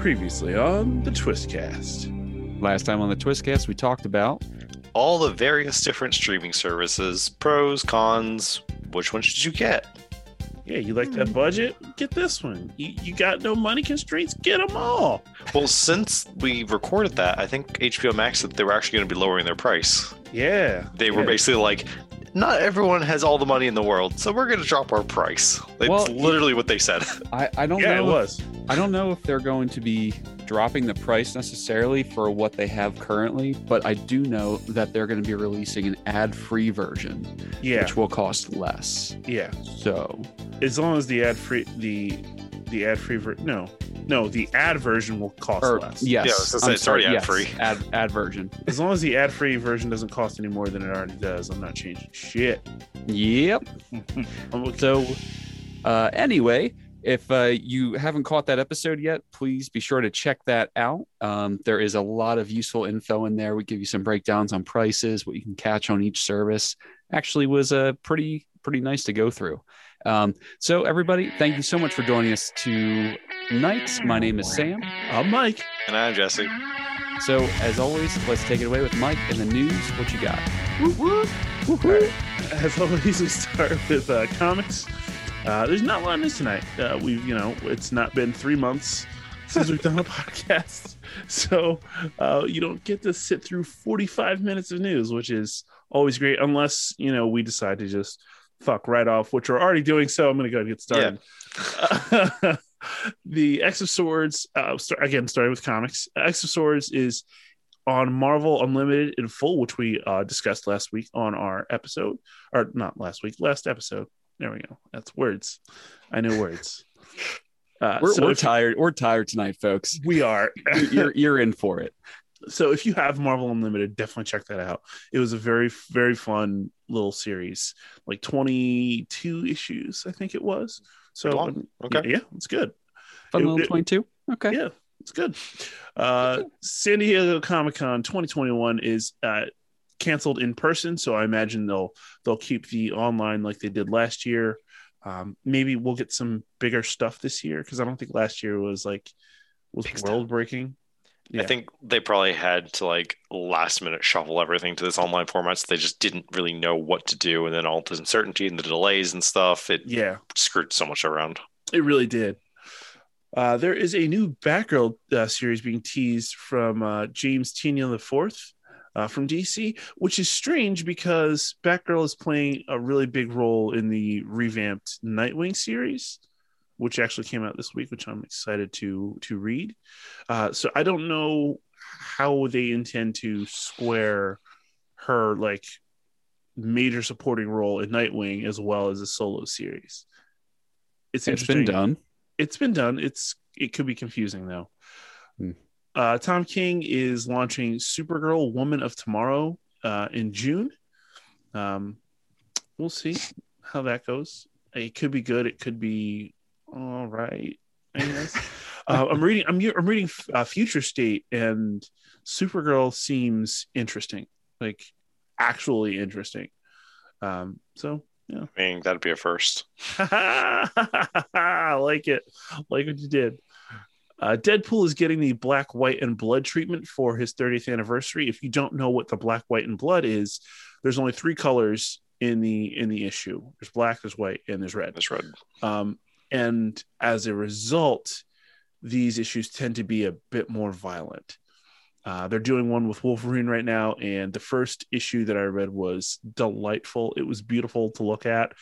Previously on the Twistcast. Last time on the Twistcast, we talked about all the various different streaming services, pros, cons. Which one should you get? Yeah, you like that hmm. budget? Get this one. You, you got no money constraints? Get them all. Well, since we recorded that, I think HBO Max said they were actually going to be lowering their price. Yeah. They were basically like, not everyone has all the money in the world, so we're going to drop our price. It's Well, literally what they said. I, I don't Yeah, it know was. I don't know if they're going to be dropping the price necessarily for what they have currently, but I do know that they're going to be releasing an ad-free version, Yeah. which will cost less. Yeah. So As long as the ad free the the ad free ver- no no the ad version will cost or less. yes, Yeah, I'm it's already sorry, ad-free. yes, ad ad version. As long as the ad free version doesn't cost any more than it already does, I'm not changing shit. Yep. Okay. So, uh, anyway, if uh, you haven't caught that episode yet, please be sure to check that out. Um, there is a lot of useful info in there. We give you some breakdowns on prices, what you can catch on each service. Actually, was uh, pretty pretty nice to go through. Um, so, everybody, thank you so much for joining us tonight. My name is Sam. I'm Mike. And I'm Jesse. So, as always, let's take it away with Mike in the news. What you got? All right. As always, we start with uh, comics. Uh, there's not a lot of news tonight. Uh, we've, you know, it's not been three months since we've done a podcast, so uh, you don't get to sit through 45 minutes of news, which is always great, unless you know we decide to just fuck right off, which we're already doing. So I'm going to go and get started. the X of Swords, uh, start, again, starting with comics. X of Swords is on Marvel Unlimited in full, which we uh, discussed last week on our episode, or not last week, last episode. There we go. That's words. I know words. Uh, We're, so we're if- tired. We're tired tonight, folks. We are. You're, you're, you're in for it. so if you have Marvel Unlimited, definitely check that out. It was a very, very fun little series, like 22 issues, I think it was. So long. um, Okay. yeah, yeah, it's good. Fun It- little 22. Okay. Yeah, it's good. Uh, San Diego Comic Con 2021 is uh, canceled in person, so I imagine they'll they'll keep the online like they did last year. Um, maybe we'll get some bigger stuff this year because I don't think last year was like was world breaking. Yeah. I think they probably had to like last minute shuffle everything to this online format, so they just didn't really know what to do. And then all the uncertainty and the delays and stuff, it Yeah, screwed so much around. it really did. Uh, there is a new Batgirl uh, series being teased from uh, James Tynion IV uh, from DC, which is strange because Batgirl is playing a really big role in the revamped Nightwing series, which actually came out this week, which I'm excited to to read. Uh, so I don't know how they intend to square her like major supporting role in Nightwing as well as a solo series. It's, It's been done. it's been done. It's it could be confusing though. Hmm. Uh, Tom King is launching Supergirl Woman of Tomorrow uh, in June. Um, we'll see how that goes. It could be good. It could be all right. I guess. uh, I'm reading. I'm I'm reading uh, Future State, and Supergirl seems interesting. Like actually interesting. Um, so yeah, I mean, that'd be a first. I like it. Like what you did. Uh, Deadpool is getting the black, white, and blood treatment for his 30th anniversary. If you don't know what the black, white, and blood is, there's only three colors in the in the issue. There's black, there's white, and there's red. That's red. Um, and as a result, these issues tend to be a bit more violent. Uh, they're doing one with Wolverine right now, and the first issue that I read was delightful. It was beautiful to look at,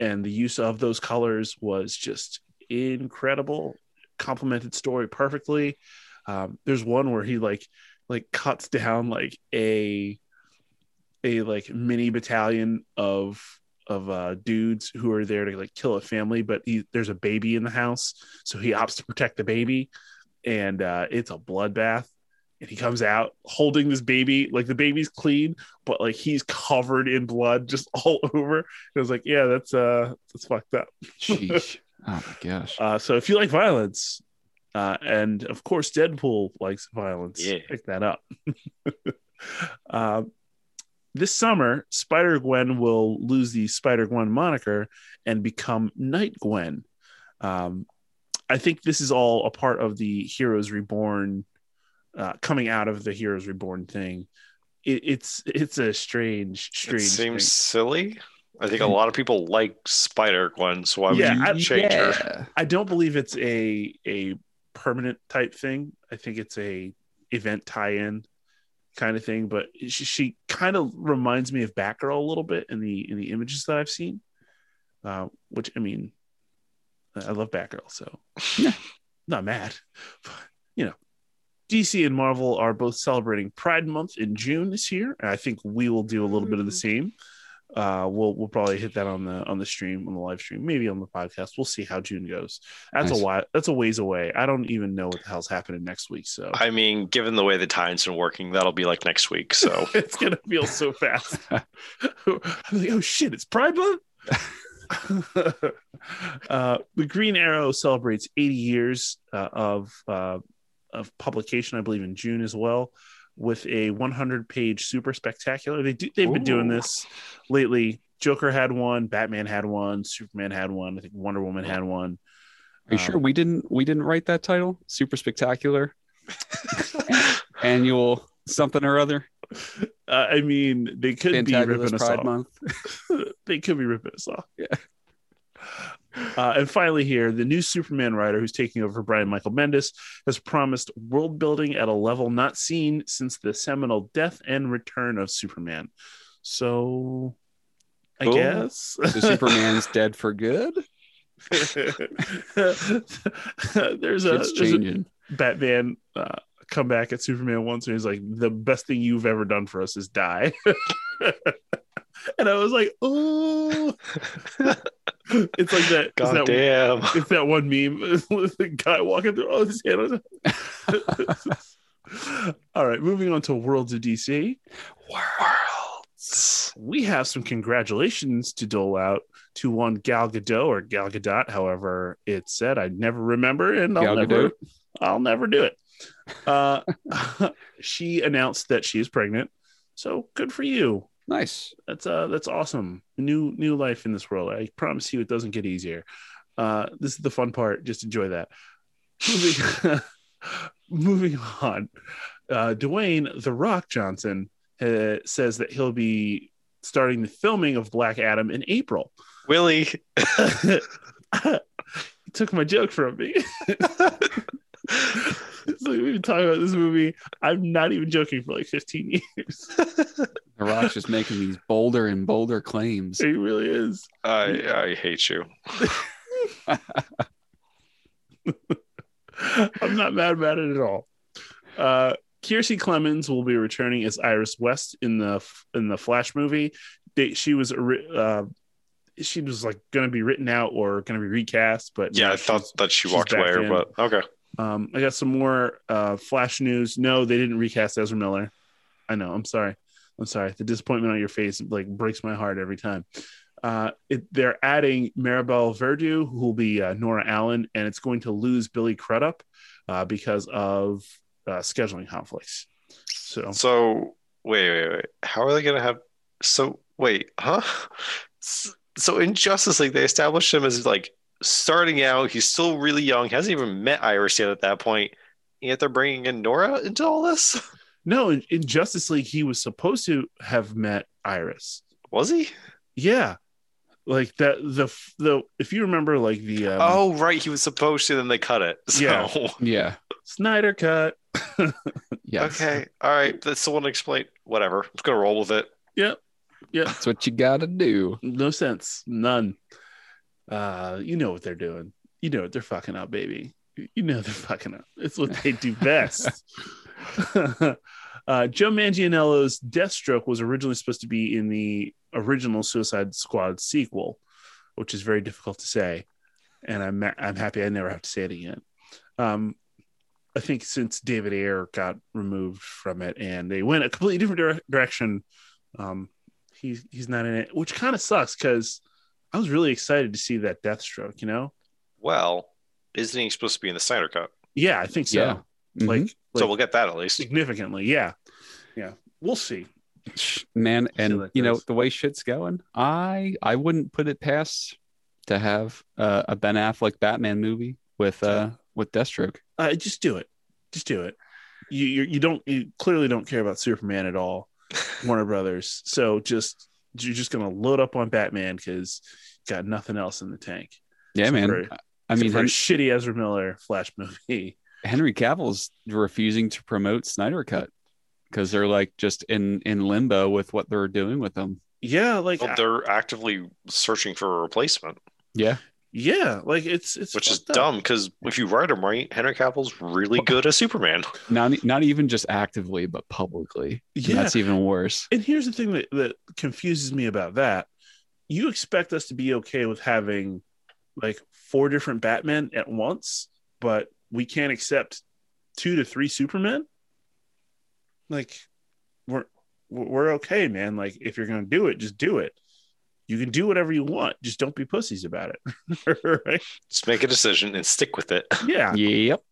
and the use of those colors was just incredible. Complemented story perfectly. Um, there's one where he like like cuts down like a a like mini battalion of of uh dudes who are there to like kill a family but he, there's a baby in the house so he opts to protect the baby and uh it's a bloodbath and he comes out holding this baby like the baby's clean but like he's covered in blood just all over it was like yeah that's uh that's fucked up Sheesh. oh my gosh. uh so if you like violence uh and of course deadpool likes violence Yeah. pick that up um this summer, Spider Gwen will lose the Spider Gwen moniker and become Night Gwen. Um, I think this is all a part of the Heroes Reborn, uh, coming out of the Heroes Reborn thing. It, it's it's a strange, It strange. seems thing. silly. I think a lot of people like Spider Gwen, so why would Yeah, you I- change her? I don't believe it's a a permanent type thing. I think it's a event tie-in kind of thing. But she, she kind of reminds me of Batgirl a little bit in the in the images that I've seen. Uh, which I mean, I love Batgirl, so Yeah. not mad. But, you know, DC and Marvel are both celebrating Pride Month in June this year, and I think we will do a little bit of the same. Uh, we'll we'll probably hit that on the on the stream on the live stream, maybe on the podcast. We'll see how June goes. That's Nice. a while. That's a ways away. I don't even know what the hell's happening next week, so I mean, given the way the time's been working, that'll be like next week. So it's gonna feel so fast. I'm like, oh shit, it's Pride Month. uh, the Green Arrow celebrates 80 years uh, of uh, of publication, I believe, in June as well, with a 100 page super spectacular. They do, they've been doing this lately. Joker had one, Batman had one, Superman had one, I think Wonder Woman had one. Are you sure Um, we didn't we didn't write that title? Super spectacular annual something or other. Uh, I mean, they could be ripping us Pride off. Month. they could be ripping us off. Yeah. Uh, and finally, here, the new Superman writer who's taking over Brian Michael Bendis has promised world building at a level not seen since the seminal death and return of Superman. So, I Cool. guess So Superman's dead for good. there's a, there's a. Batman uh, come back at Superman once, and he's like, "The best thing you've ever done for us is die." and I was like, "Oh." it's like that. it's that damn. it's that one meme with the guy walking through. all his hand All right, moving on to Worlds of DC. Worlds. We have some congratulations to dole out to one Gal Gadot or Gal Gadot, however it's said. I never remember, and I'll Gal never, Gadot? I'll never do it. Uh, she announced that she is pregnant, so good for you. Nice. That's uh that's awesome. New new life in this world. I promise you it doesn't get easier. Uh this is the fun part. Just enjoy that. Moving, moving on. Uh Dwayne The Rock Johnson uh, says that he'll be starting the filming of Black Adam in April. Willie. he took my joke from me. it's like we've been talking about this movie. I'm not even joking for like 15 years. The Rock's just making these bolder and bolder claims. He really is. I I hate you. I'm not mad about it at all. Uh, Kiersey Clemons will be returning as Iris West in the in the Flash movie. They, she was ori- uh, she was like going to be written out or going to be recast, but Yeah, now I thought that she walked away, in. but okay. Um, I got some more uh, Flash news. No, they didn't recast Ezra Miller. I know. I'm sorry. I'm sorry. The disappointment on your face like breaks my heart every time. Uh, it, they're adding Maribel Verdú, who will be uh, Nora Allen, and it's going to lose Billy Crudup uh, because of uh, scheduling conflicts. So So wait, wait, wait. How are they gonna have? So wait, huh? So in Justice League, they established him as like starting out. He's still really young. He Hasn't even met Iris yet at that point. Yet they're bringing in Nora into all this. no, in, in Justice League, he was supposed to have met Iris. Was he? Yeah, like that. The the if you remember, like the um, oh, right. He was supposed to. Then they cut it. So, Yeah. Yeah. Snyder cut. Yes. okay. All right. That's the one to explain. Whatever. I'm gonna roll with it. Yep. Yep. That's what you gotta do. No sense. None. Uh, you know what they're doing. You know what they're fucking up, baby. You know they're fucking up. It's what they do best. uh, Joe Manganiello's Deathstroke was originally supposed to be in the original Suicide Squad sequel, which is very difficult to say, and I'm I'm happy I never have to say it again. Um, I think since David Ayer got removed from it and they went a completely different dire- direction, um, he's he's not in it, which kind of sucks because I was really excited to see that Deathstroke. You know? Well, isn't he supposed to be in the Snyder cut? Yeah, I think so. Yeah. Mhm. Like, So we'll get that at least. significantly. Yeah, yeah. We'll see. man, and like you know the way shit's going, I I wouldn't put it past to have uh, a Ben Affleck Batman movie with uh with Deathstroke. Uh, just do it. Just do it. You you, you don't you clearly don't care about Superman at all, Warner Brothers. So just you're just gonna load up on Batman because got nothing else in the tank. Yeah, Except man. for- I mean, for a Hen- shitty Ezra Miller Flash movie. Henry Cavill's refusing to promote Snyder Cut because they're like just in in limbo with what they're doing with them. Yeah, like oh, Well, they're actively searching for a replacement, Yeah, yeah, like it's it's which is up. dumb because if you write him right, Henry Cavill's really good as Superman. not not even just actively, but publicly. Yeah. that's even worse. And here's the thing that, that confuses me about that. You expect us to be okay with having like four different Batmen at once, but we can't accept two to three Supermen? Like we're we're okay, man. Like if you're gonna do it, just do it. You can do whatever you want. Just don't be pussies about it. right? Just make a decision and stick with it. Yeah. Yep.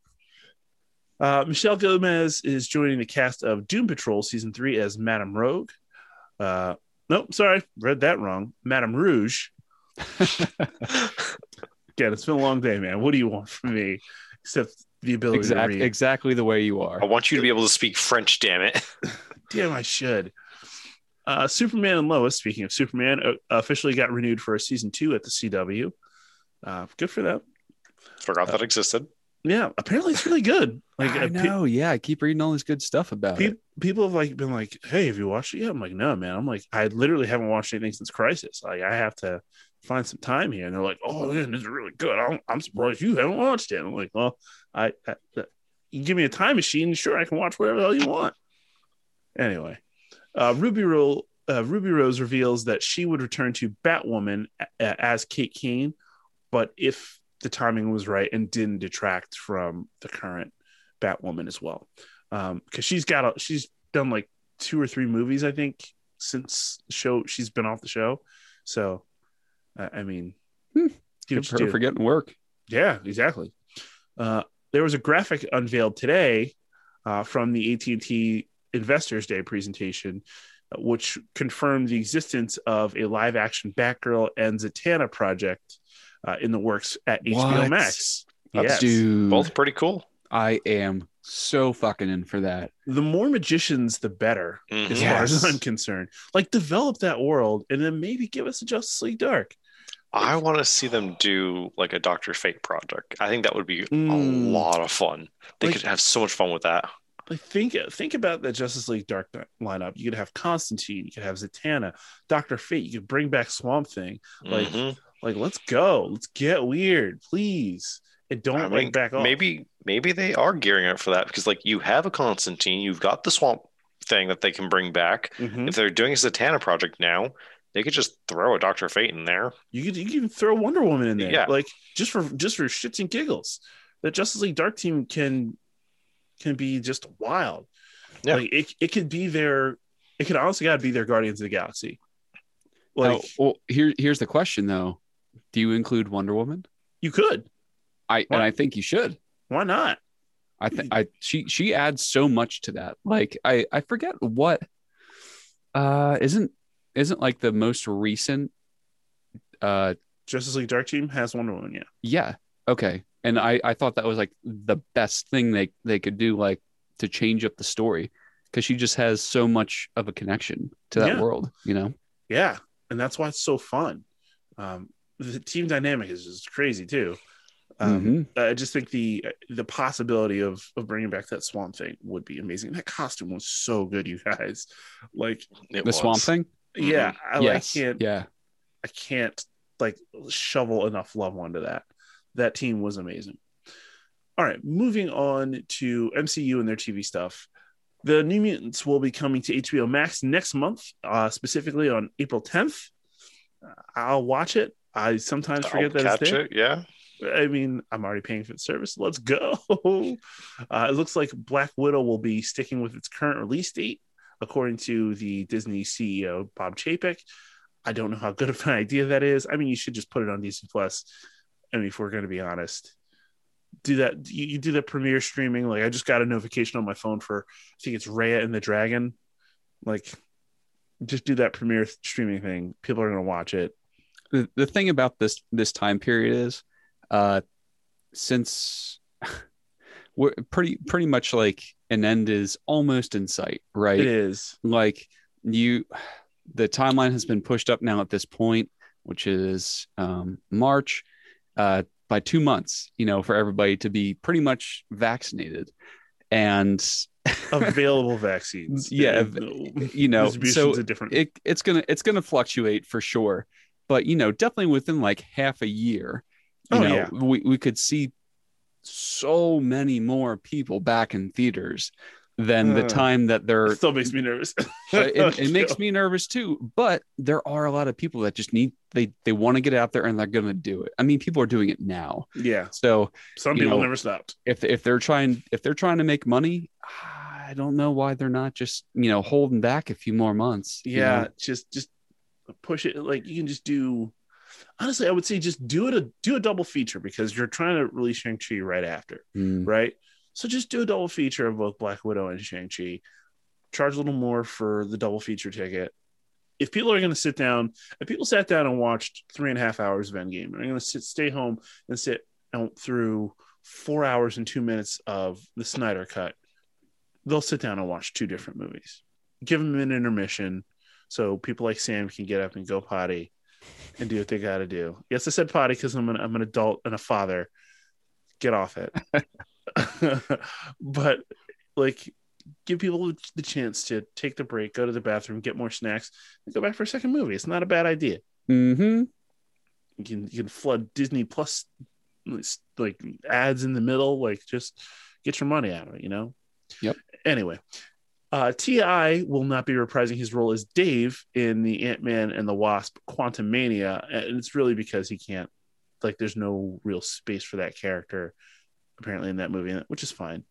Uh, Michelle Gomez is joining the cast of Doom Patrol season three as Madame Rogue. Uh, nope, sorry, read that wrong. Madame Rouge. Again, it's been a long day, man. What do you want from me except the ability to Exactly. read? Exactly the way you are. I want you to be able to speak French, damn it. Damn, I should. Uh, Superman and Lois. Speaking of Superman, uh, officially got renewed for a season two at the CW. Uh, good for them. Forgot that existed. Yeah, apparently it's really good. Like I uh, pe- know. yeah, I keep reading all this good stuff about Pe- it. people have like been like, "Hey, have you watched it yet?" I'm like, "No, man." I'm like, I literally haven't watched anything since Crisis. Like, I have to find some time here. And they're like, "Oh, man, this is really good." I'm, I'm surprised you haven't watched it. I'm like, "Well, I, I you give me a time machine, sure, I can watch whatever the hell you want." Anyway, uh, Ruby Ro- uh, Ruby Rose reveals that she would return to Batwoman a- as Kate Kane, but if the timing was right and didn't detract from the current Batwoman as well because she's got a she's done like two or three movies I think since show she's been off the show. So I I mean, Hmm. do Good what for you her do. for getting work. yeah, exactly. Uh, there was a graphic unveiled today uh, from the AT and T Investors Day presentation, uh, which confirmed the existence of a live action Batgirl and Zatanna project uh, in the works at HBO What? Max. That's Yes. Dude, Both pretty cool. I am so fucking in for that. the more magicians, the better. Mhm. as Yeah. far as I'm concerned. Like develop that world and then maybe give us a Justice League Dark. I want to see them do like a Doctor Fate project. I think that would be a Mm. lot of fun. They Like- could have so much fun with that. Like think think about the Justice League Dark lineup. You could have Constantine, you could have Zatanna, Doctor Fate. You could bring back Swamp Thing. Like Mhm. like let's go, let's get weird, please, and don't I mean, back off. maybe maybe they are gearing up for that because like you have a Constantine, you've got the swamp thing that they can bring back. Mhm. If they're doing a Zatanna project now, they could just throw a Doctor Fate in there. you could you could throw Wonder Woman in there, Yeah. like just for just for shits and giggles. The Justice League Dark team can can be just wild. Yeah. Like it, it could be their it could honestly gotta be their Guardians of the Galaxy. Like oh, well, here here's the question though. Do you include Wonder Woman? you could. I What? and I think you should. Why not? I think I she she adds so much to that. Like I I forget what uh isn't isn't like the most recent uh Justice League Dark Team has Wonder Woman, yeah. yeah okay and I I thought that was like the best thing they they could do like to change up the story because she just has so much of a connection to that Yeah. world you know Yeah. And that's why it's so fun. Um the team dynamic is just crazy too. Um Mhm. I just think the the possibility of of bringing back that swamp thing would be amazing. That costume was so good, you guys. Like, It the swamp thing yeah, I like yes can't yeah I can't like shovel enough love onto that. That team was amazing. All right, moving on to MCU and their TV stuff. The New Mutants will be coming to HBO Max next month, uh, specifically on April 10th. Uh, I'll watch it. I sometimes forget I'll that it's catch there. it. Yeah. I mean, I'm already paying for the service. Let's go. Uh, it looks like Black Widow will be sticking with its current release date, according to the Disney CEO Bob Chapek. I don't know how good of an idea that is. I mean, you should just put it on Disney Plus. I mean, if we're going to be honest, do that. You, you do that premiere streaming. Like, I just got a notification on my phone for, I think it's Raya and the Dragon. Like, just do that premiere streaming thing. People are going to watch it. the, the thing about this this time period is uh since we're pretty pretty much like an end is almost in sight, right? It is. Like you, the timeline has been pushed up now at this point, which is um, March, uh, by two months. You know, for everybody to be pretty much vaccinated, and Available vaccines. Yeah, you know, so different. it, it's gonna it's gonna fluctuate for sure but you know definitely within like half a year you Oh, know yeah. we, we could see so many more people back in theaters than the Uh, time that they're still makes me nervous. it, it makes me nervous too but there are a lot of people that just need they they want to get out there and they're gonna do it i mean people are doing it now Yeah, so some people know, never stopped. if if they're trying if they're trying to make money i don't know why they're not just you know holding back a few more months you Yeah, know? just just push it. Like you can just do. Honestly, I would say just do it a do a double feature because you're trying to release Shang Chi right after, Mm. right? So just do a double feature of both Black Widow and Shang Chi. Charge a little more for the double feature ticket. If people are going to sit down, if people sat down and watched three and a half hours of Endgame, and are going to sit, stay home and sit out through four hours and two minutes of the Snyder cut, they'll sit down and watch two different movies. Give them an intermission so people like Sam can get up and go potty and do what they got to do. Yes, I said potty because I'm an I'm an adult and a father. Get off it. but like, give people the chance to take the break, go to the bathroom, get more snacks, and go back for a second movie. It's not a bad idea. Mm-hmm. You can you can flood Disney Plus like ads in the middle, like just get your money out of it, you know. Yep. Anyway, uh, T.I. will not be reprising his role as Dave in the Ant Man and the Wasp: Quantumania, and it's really because he can't. Like, there's no real space for that character apparently in that movie, which is fine.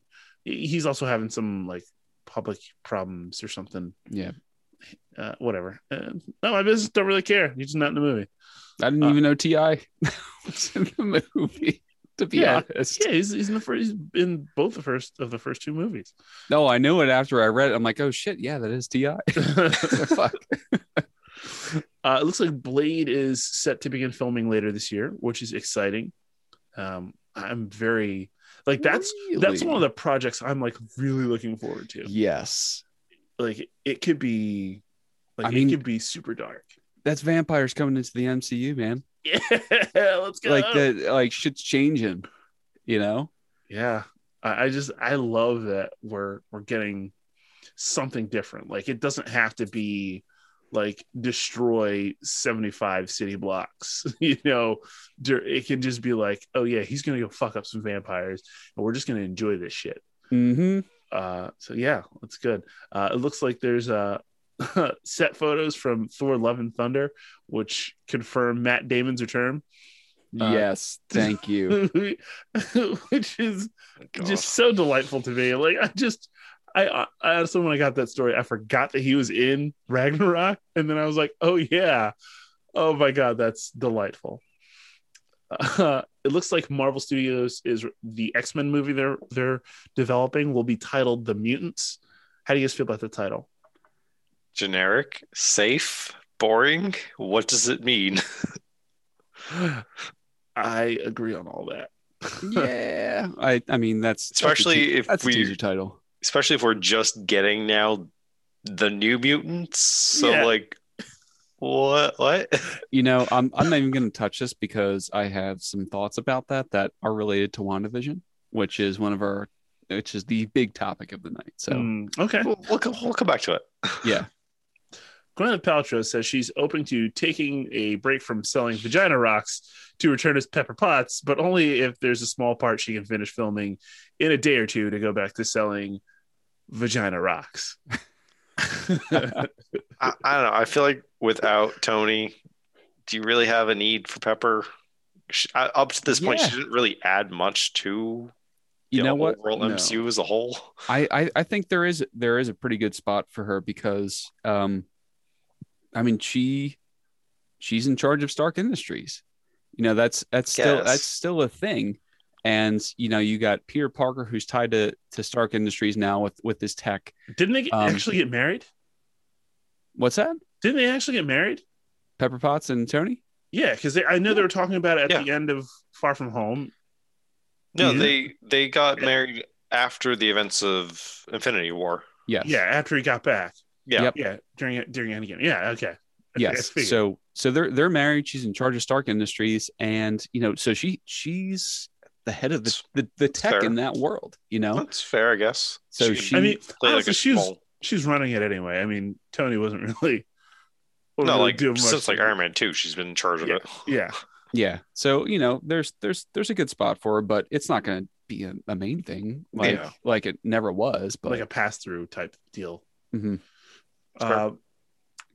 He's also having some like public problems or something. Yeah. Uh, whatever. Uh, no, my business don't really care. He's just not in the movie. I didn't Uh, even know T.I. was in the movie. To be Yeah. honest, Yeah, he's, he's in the first. He's in both the first of the first two movies. no, I knew it after I read it. I'm like, oh shit, yeah, that is Ti. Fuck. Uh, it looks like Blade is set to begin filming later this year, which is exciting. Um, I'm very like that's that's one of the projects I'm like really looking forward to. yes. Like it could be, like I mean- it could be super dark. That's vampires coming into the MCU, man. Yeah, let's go. Like the like shit's changing. You know? yeah, I, I just I love that we're we're getting something different. Like it doesn't have to be like destroy 75 city blocks you know it can just be like oh yeah he's gonna go fuck up some vampires and we're just gonna enjoy this shit Mm-hmm. uh so yeah that's good uh it looks like there's uh set photos from thor love and thunder which confirm matt damon's return Uh, yes. Thank you. which is God. just so delightful to me. Like I just, I, I I honestly when I got that story, I forgot that he was in Ragnarok, and then I was like, oh yeah, oh my god, that's delightful. Uh, it looks like Marvel Studios is the X Men movie they're they're developing will be titled The Mutants. How do you guys feel about the title? Generic, safe, boring. What does it mean? I agree on all that. yeah. I I mean that's that's a Especially te- if that's a we- teaser title. Especially if we're just getting now the new mutants. So Yeah. like, what? What? You know, I'm I'm not even gonna touch this because I have some thoughts about that that are related to WandaVision, which is one of our which is the big topic of the night. So Mm, okay. We'll, we'll, we'll come back to it. yeah. Gwyneth Paltrow says she's open to taking a break from selling vagina rocks to return as Pepper Potts, but only if there's a small part she can finish filming in a day or two to go back to selling vagina rocks. I, I don't know. I feel like without Tony, do you really have a need for Pepper? She, I, up to this point, Yeah. she didn't really add much to You the know what? overall No. MCU as a whole. I, I I think there is there is a pretty good spot for her because um I mean she she's in charge of Stark Industries. You know, that's that's still Guess. that's still a thing. And you know, you got Peter Parker who's tied to to Stark Industries now with with this tech. Didn't they get- Um, actually get married? What's that? Didn't they actually get married? Pepper Potts and Tony? Yeah, because I know they were talking about it at Yeah. the end of Far From Home. No, Yeah. they they got Yeah. married after the events of Infinity War. Yes. Yeah, after he got back. Yeah. Yep. Yeah, during during Endgame. Yeah, okay. I- I Yes. So so they're they're married. She's in charge of Stark Industries, and you know, so she she's the head of the the, the tech fair. in that world. You know, That's fair, I guess. So she- I mean, played like honestly, a small. she's running it anyway. I mean, Tony wasn't really. wasn't No, really like doing much since like Iron Man two, she's been in charge of Yeah. it. Yeah, yeah. So you know, there's there's there's a good spot for her, but it's not going to be a, a main thing like Yeah. like it never was. But like a pass through type deal. Mhm. Uh,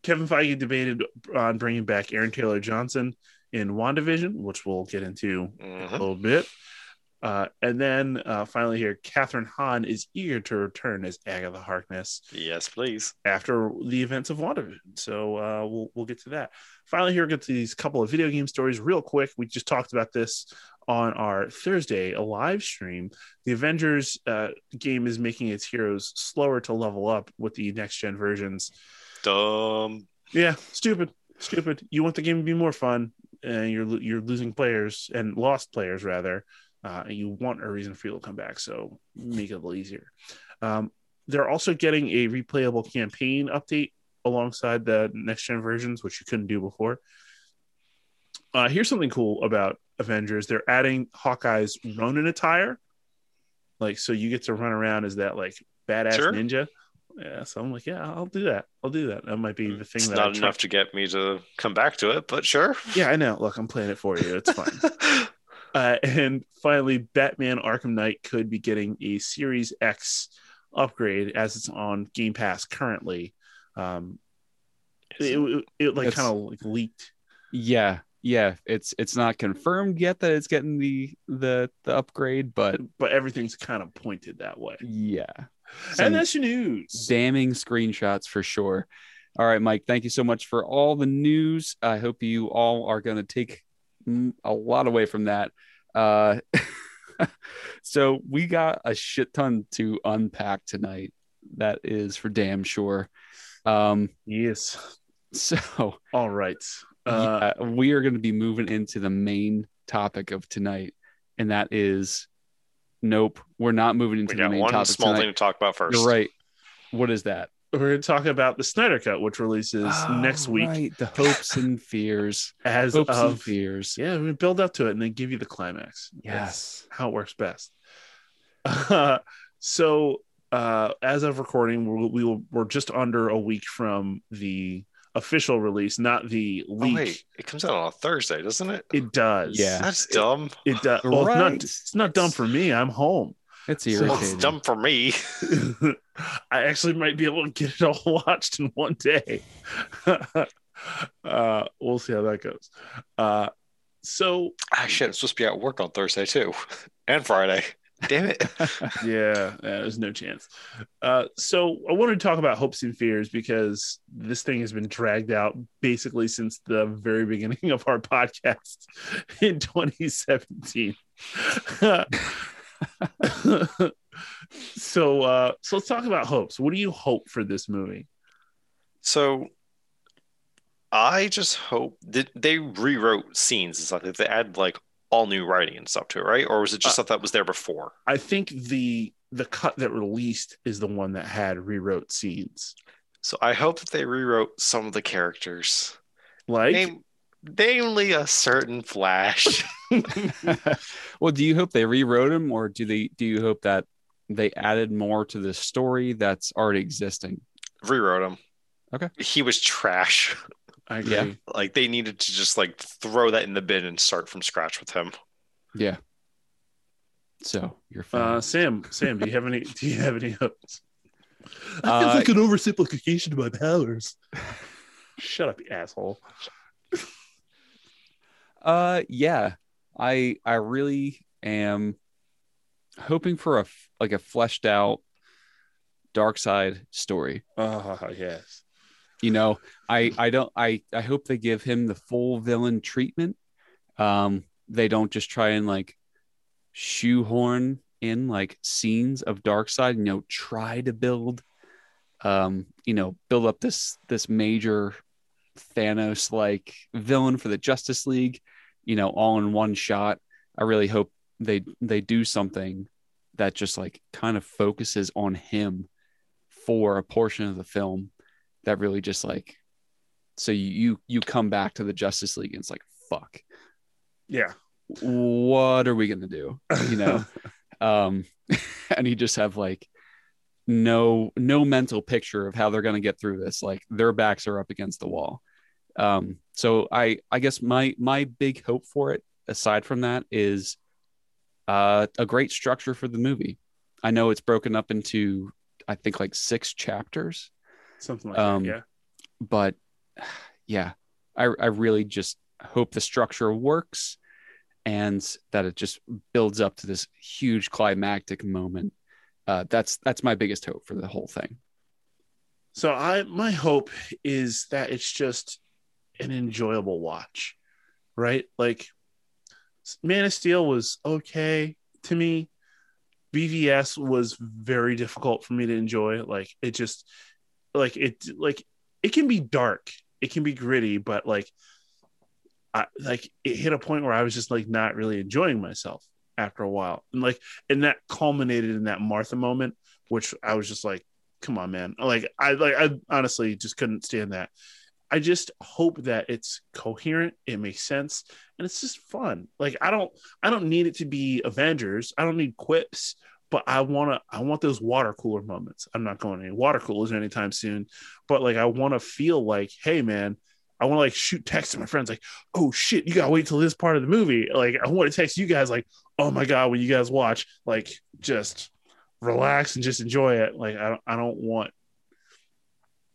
Kevin Feige debated on bringing back Aaron Taylor Johnson in WandaVision, which we'll get into a Mhm. little bit. Uh, and then uh, finally, here, Kathryn Hahn is eager to return as Agatha Harkness Yes, please. after the events of WandaVision. So uh, we'll we'll get to that. Finally, here get to these couple of video game stories real quick. We just talked about this on our Thursday a live stream. The Avengers uh, game is making its heroes slower to level up with the next gen versions. Dumb. Yeah, stupid, stupid. You want the game to be more fun, and you're you're losing players and lost players rather. Uh, and you want a reason for you to come back, so make it a little easier. Um, they're also getting a replayable campaign update alongside the next gen versions, which you couldn't do before. Uh, here's something cool about Avengers: they're adding Hawkeye's Ronin attire, like so you get to run around as that like badass Sure. ninja. Yeah, so I'm like, yeah, I'll do that. I'll do that. That might be the thing It's that I not try- enough to get me to come back to it, but sure. Yeah, I know. Look, I'm playing it for you. It's fine. uh, and finally, Batman Arkham Knight could be getting a Series X upgrade as it's on Game Pass currently. Um, it, it, it, like kind of like leaked. yeah, yeah. It's it's not confirmed yet that it's getting the the the upgrade, but but everything's kind of pointed that way. yeah. Some and that's your news. damning screenshots for sure. All right, Mike. Thank you so much for all the news. I hope you all are going to take a lot away from that. Uh, so we got a shit ton to unpack tonight. That is for damn sure. Um, Yes. so All right. Uh, yeah, we are going to be moving into the main topic of tonight, and that is nope, we're not moving we into the got main one topic small tonight. thing to talk about 1st You're right. What is that? we're going to talk about the Snyder Cut, which releases Oh, next week right. The hopes and fears. as hopes and of fears. yeah, we build up to it and then give you the climax. Yes. how it works best. Uh, so, uh, as of recording, we're, we will, we're just under a week from the official release, not the Oh leak. wait, it comes out on a Thursday, doesn't it? It does. Yeah. That's dumb. It does. Well, it's, not, it's not dumb for me. I'm home. It's So- Well, it's dumb for me. I actually might be able to get it all watched in one day. uh, we'll see how that goes. Uh, so Ah, shit, I'm supposed to be at work on Thursday too, and Friday. Damn it. yeah, yeah, there's no chance. Uh, so I wanted to talk about hopes and fears because this thing has been dragged out basically since the very beginning of our podcast in 2017. so, uh, so let's talk about hopes. What do you hope for this movie? So I just hope that they rewrote scenes and stuff. Like they add like all new writing and stuff to it, right? Or was it just Uh, stuff that was there before? I think the the cut that released is the one that had rewrote scenes. So I hope that they rewrote some of the characters. Like Name, namely a certain Flash. well, do you hope they rewrote him, or do they? Do you hope that they added more to the story that's already existing? rewrote him. Okay. He was trash. I agree. Yeah. Like they needed to just like throw that in the bin and start from scratch with him. Yeah. So you're Uh. Sam, Sam, do you have any? Do you have any hopes? Uh, an oversimplification of my powers. Shut up, you asshole. Uh, yeah, I I really am hoping for a like a fleshed out Darkseid story. Oh yes. You know, I I don't I I hope they give him the full villain treatment. Um, they don't just try and like shoehorn in like scenes of Darkseid. You know, try to build, um, you know, build up this this major Thanos like villain for the Justice League. You know, all in one shot. I really hope they they do something that just like kind of focuses on him for a portion of the film that really just like so you you, you come back to the Justice League and it's like fuck. Yeah. what are we gonna do? You know? Um and you just have like no no mental picture of how they're gonna get through this. Like their backs are up against the wall. Um so i i guess my my big hope for it aside from that is uh a great structure for the movie. I know it's broken up into i think like six chapters Something like Um, that. Yeah. but yeah, I I really just hope the structure works and that it just builds up to this huge climactic moment. Uh, that's that's my biggest hope for the whole thing. So I my hope is that it's just an enjoyable watch, right? Like Man of Steel was okay to me. BVS was very difficult for me to enjoy. Like it just like it like it can be dark, it can be gritty, but like I like it hit a point where I was just like not really enjoying myself after a while. And like and that culminated in that Martha moment, which I was just like come on man. Like i like i honestly just couldn't stand that. I just hope that it's coherent it makes sense and it's just fun. Like i don't i don't need it to be avengers. I don't need quips but i want to i want those water cooler moments i'm not going to any water coolers anytime soon but like i want to feel like hey man i want to like shoot text to my friends like oh shit you gotta wait till this part of the movie like i want to text you guys like oh my god when you guys watch like just relax and just enjoy it. Like I don't I don't want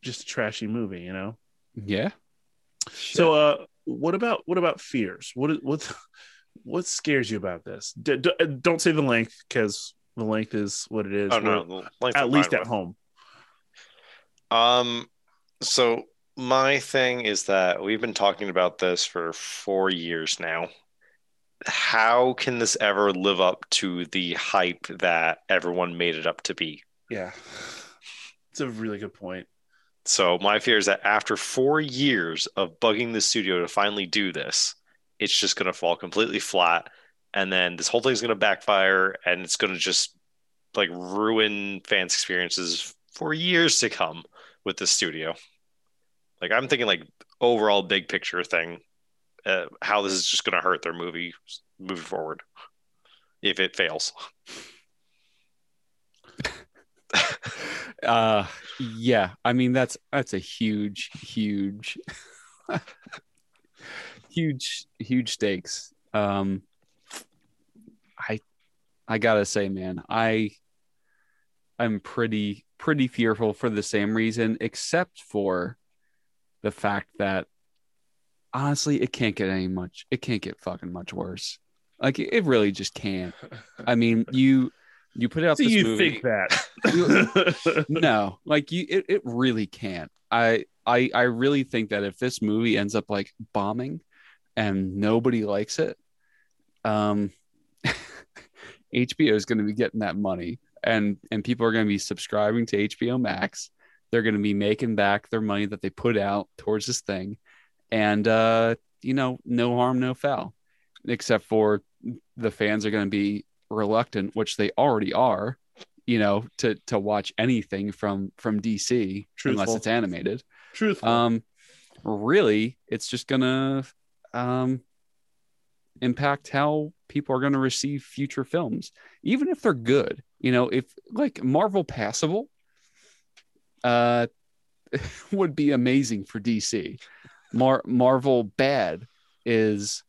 just a trashy movie, you know. Yeah. So uh what about what about fears? What what what scares you about this? D- d- don't say the length cuz the length is what it is. Oh no, We're- the length at least at home. Um, so my thing is that we've been talking about this for four years now. How can this ever live up to the hype that everyone made it up to be? Yeah. It's a really good point. So my fear is that after four years of bugging the studio to finally do this, it's just going to fall completely flat, and then this whole thing's going to backfire, and it's going to just like ruin fans' experiences for years to come with the studio. Like I'm thinking like overall big picture thing, uh, how this is just going to hurt their movie moving forward if it fails. Uh yeah, I mean that's that's a huge huge huge huge stakes. Um I got to say man, I I'm pretty pretty fearful for the same reason except for the fact that honestly it can't get any much it can't get fucking much worse. Like it really just can't. I mean, you you put it out So this you movie think that? no like you it, it really can't I, I i really think that if this movie ends up like bombing and nobody likes it um hbo is going to be getting that money and and people are going to be subscribing to hbo max. They're going to be making back their money that they put out towards this thing. And uh you know no harm no foul except for the fans are going to be reluctant which they already are you know to to watch anything from from dc unless it's animated. Truthful. um really it's just gonna um impact how people are going to receive future films even if they're good you know if like marvel passable uh would be amazing for dc Mar- marvel bad is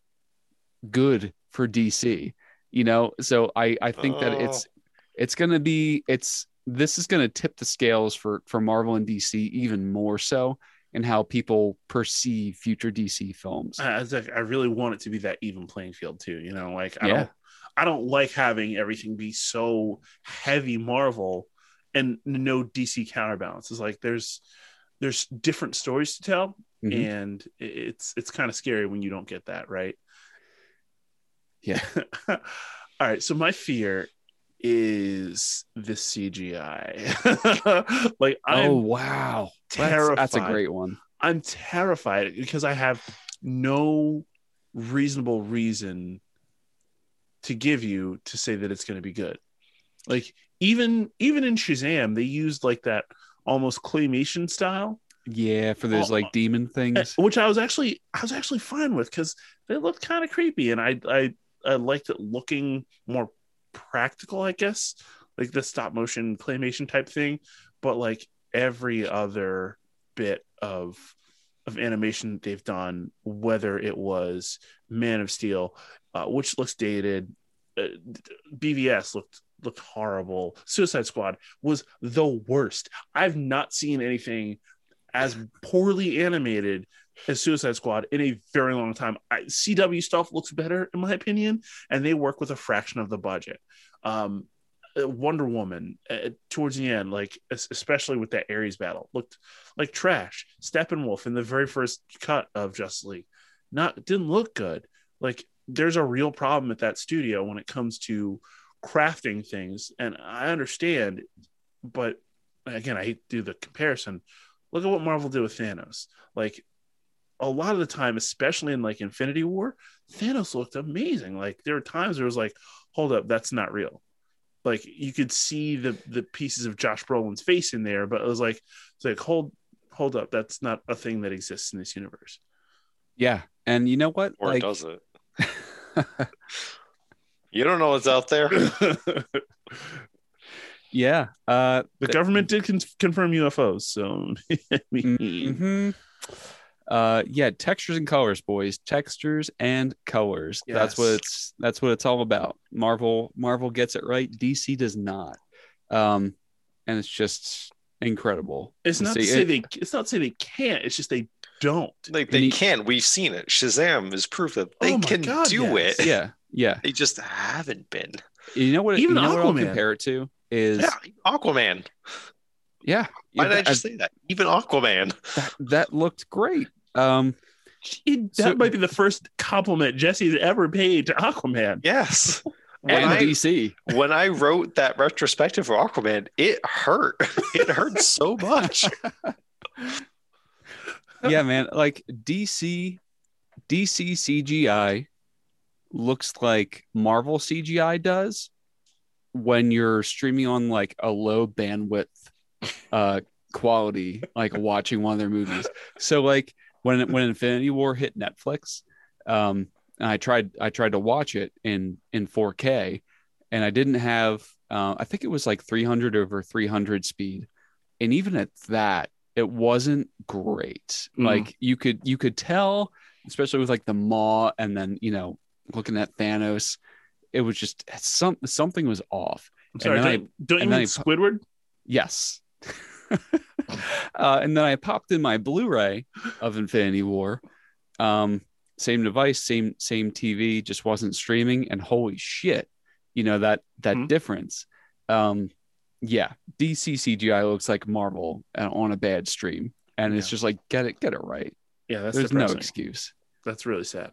good for dc you know? So i i think that it's it's going to be it's this is going to tip the scales for for marvel and dc even more so in how people perceive future dc films I, I really want it to be that even playing field too. You know, like I Yeah. don't, I don't like having everything be so heavy Marvel and no DC counterbalance. It's like there's there's different stories to tell, Mhm. and it's it's kind of scary when you don't get that right. Yeah. All right. So my fear is the CGI. like I'm oh wow that's, terrified. that's a great one I'm terrified because I have no reasonable reason to give you to say that it's going to be good. Like even even in Shazam, they used like that almost claymation style, Yeah, for those Oh, like demon eh, things. which I was actually I was actually fine with because they looked kind of creepy, and I I I liked it looking more practical, I guess, like the stop motion claymation type thing. But like every other bit of of animation that they've done, whether it was Man of Steel, uh, which looks dated, uh, BVS looked looked horrible. Suicide Squad was the worst. I've not seen anything as poorly animated as Suicide Squad in a very long time. I, CW stuff looks better in my opinion, and they work with a fraction of the budget. Um, uh, Wonder Woman uh, towards the end, like especially with that Ares battle, looked like trash. Steppenwolf in the very first cut of Justice League, not didn't look good. Like there's a real problem at that studio when it comes to crafting things, and I understand, but again, I do the comparison. Look at what Marvel did with Thanos. Like a lot of the time, especially in like Infinity War, Thanos looked amazing. Like there were times where it was like, hold up, that's not real. Like you could see the the pieces of Josh Brolin's face in there, but it was like it's like hold hold up, that's not a thing that exists in this universe. Yeah, and you know what? Or like, does it? You don't know what's out there. yeah. Uh, the government did con- confirm UFOs, so I mean, hmm Uh, yeah, textures and colors, boys. Textures and colors. That's what it's. That's what it's all about. Marvel. Marvel gets it right. DC does not. Um, and it's just incredible. it's to not to say it. they it's not to say they can't. It's just they don't. Like they he- can. We've seen it. Shazam is proof that they Oh can God, do yes. it. Yeah, yeah. They just haven't been. You know what? Even you know what I'll Aquaman. compare it to is Yeah, Aquaman. yeah. Why did I that, just say that? Even Aquaman. that, that looked great. Um, It- that So- might be the first compliment Jesse's ever paid to Aquaman. Yes. When and I, DC. when I wrote that retrospective for Aquaman, it hurt. It hurt so much. yeah, man. Like DC, DC CGI looks like Marvel CGI does when you're streaming on like a low bandwidth uh quality, like watching one of their movies. So like when when Infinity War hit Netflix, um, and I tried I tried to watch it in in 4K, and I didn't have uh, I think it was like 300 over 300 speed, and even at that, it wasn't great. Mm. Like you could you could tell, especially with like the maw, and then you know looking at Thanos, it was just some something was off. I'm sorry, don't, don't you mean I- Squidward? Yes. uh, and then I popped in my Blu-ray of Infinity War. Um, same device, same same TV, just wasn't streaming. And holy shit, you know that that Hmm. difference. Um, yeah, DC CGI looks like Marvel uh, on a bad stream, and it's just like get it get it right. Yeah, that's There's no excuse. That's really sad.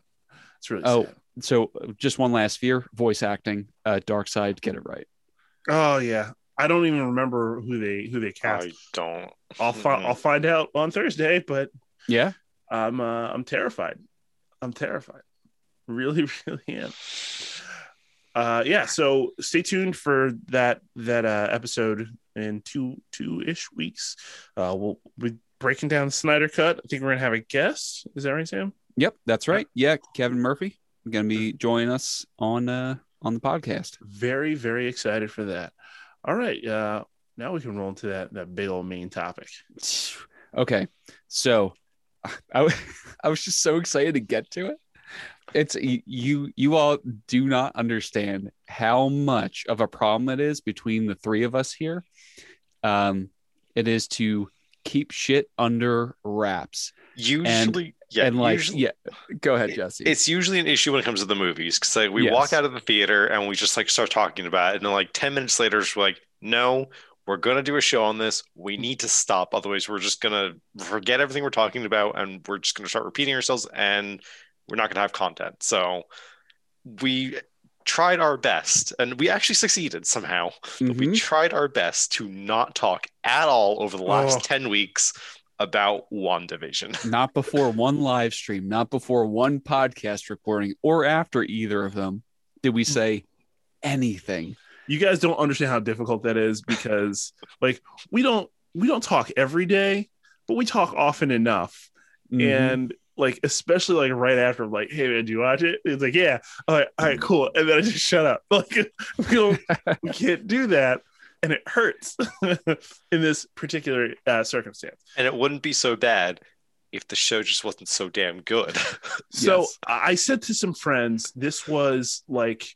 It's really Oh. sad. So just one last fear: voice acting. Uh, Darkseid, get it right. Oh yeah, I don't even remember who they who they cast. I don't. I'll fi- I'll find out on Thursday, but Yeah, I'm uh, I'm terrified. I'm terrified. Really, really am. Uh, yeah. So stay tuned for that that uh, episode in two two ish weeks. Uh, we'll be breaking down the Snyder cut. I think we're gonna have a guest. Is that right, Sam? Yep, that's right. Yeah, Kevin Murphy going to be joining us on uh on the podcast. Very very excited for that. All right. Uh, now we can roll into that that big old main topic. Okay, so I, I was just so excited to get to it. It's you you all do not understand how much of a problem it is between the three of us here. Um, it is to keep shit under wraps Usually, yeah, and like usually, yeah. Go ahead, Jesse. It's usually an issue when it comes to the movies because like we Yes. walk out of the theater and we just like start talking about it, and then like ten minutes later, it's like, no, we're gonna do a show on this. We need to stop, otherwise we're just gonna forget everything we're talking about, and we're just gonna start repeating ourselves, and we're not gonna have content. So we tried our best, and we actually succeeded somehow. But we mm-hmm. tried our best to not talk at all over the last Oh. ten weeks about WandaVision. not before one live stream, not before one podcast recording, or after either of them, did we say anything. You guys don't understand how difficult that is because like we don't we don't talk every day, but we talk often enough. Mhm. And like especially like right after I'm like, hey man, do you watch it? It's like, yeah, all right, all right, cool. And then I just shut up. Like we don't we can't do that. And it hurts in this particular uh, circumstance. And it wouldn't be so bad if the show just wasn't so damn good. So Yes. I I said to some friends, this was like,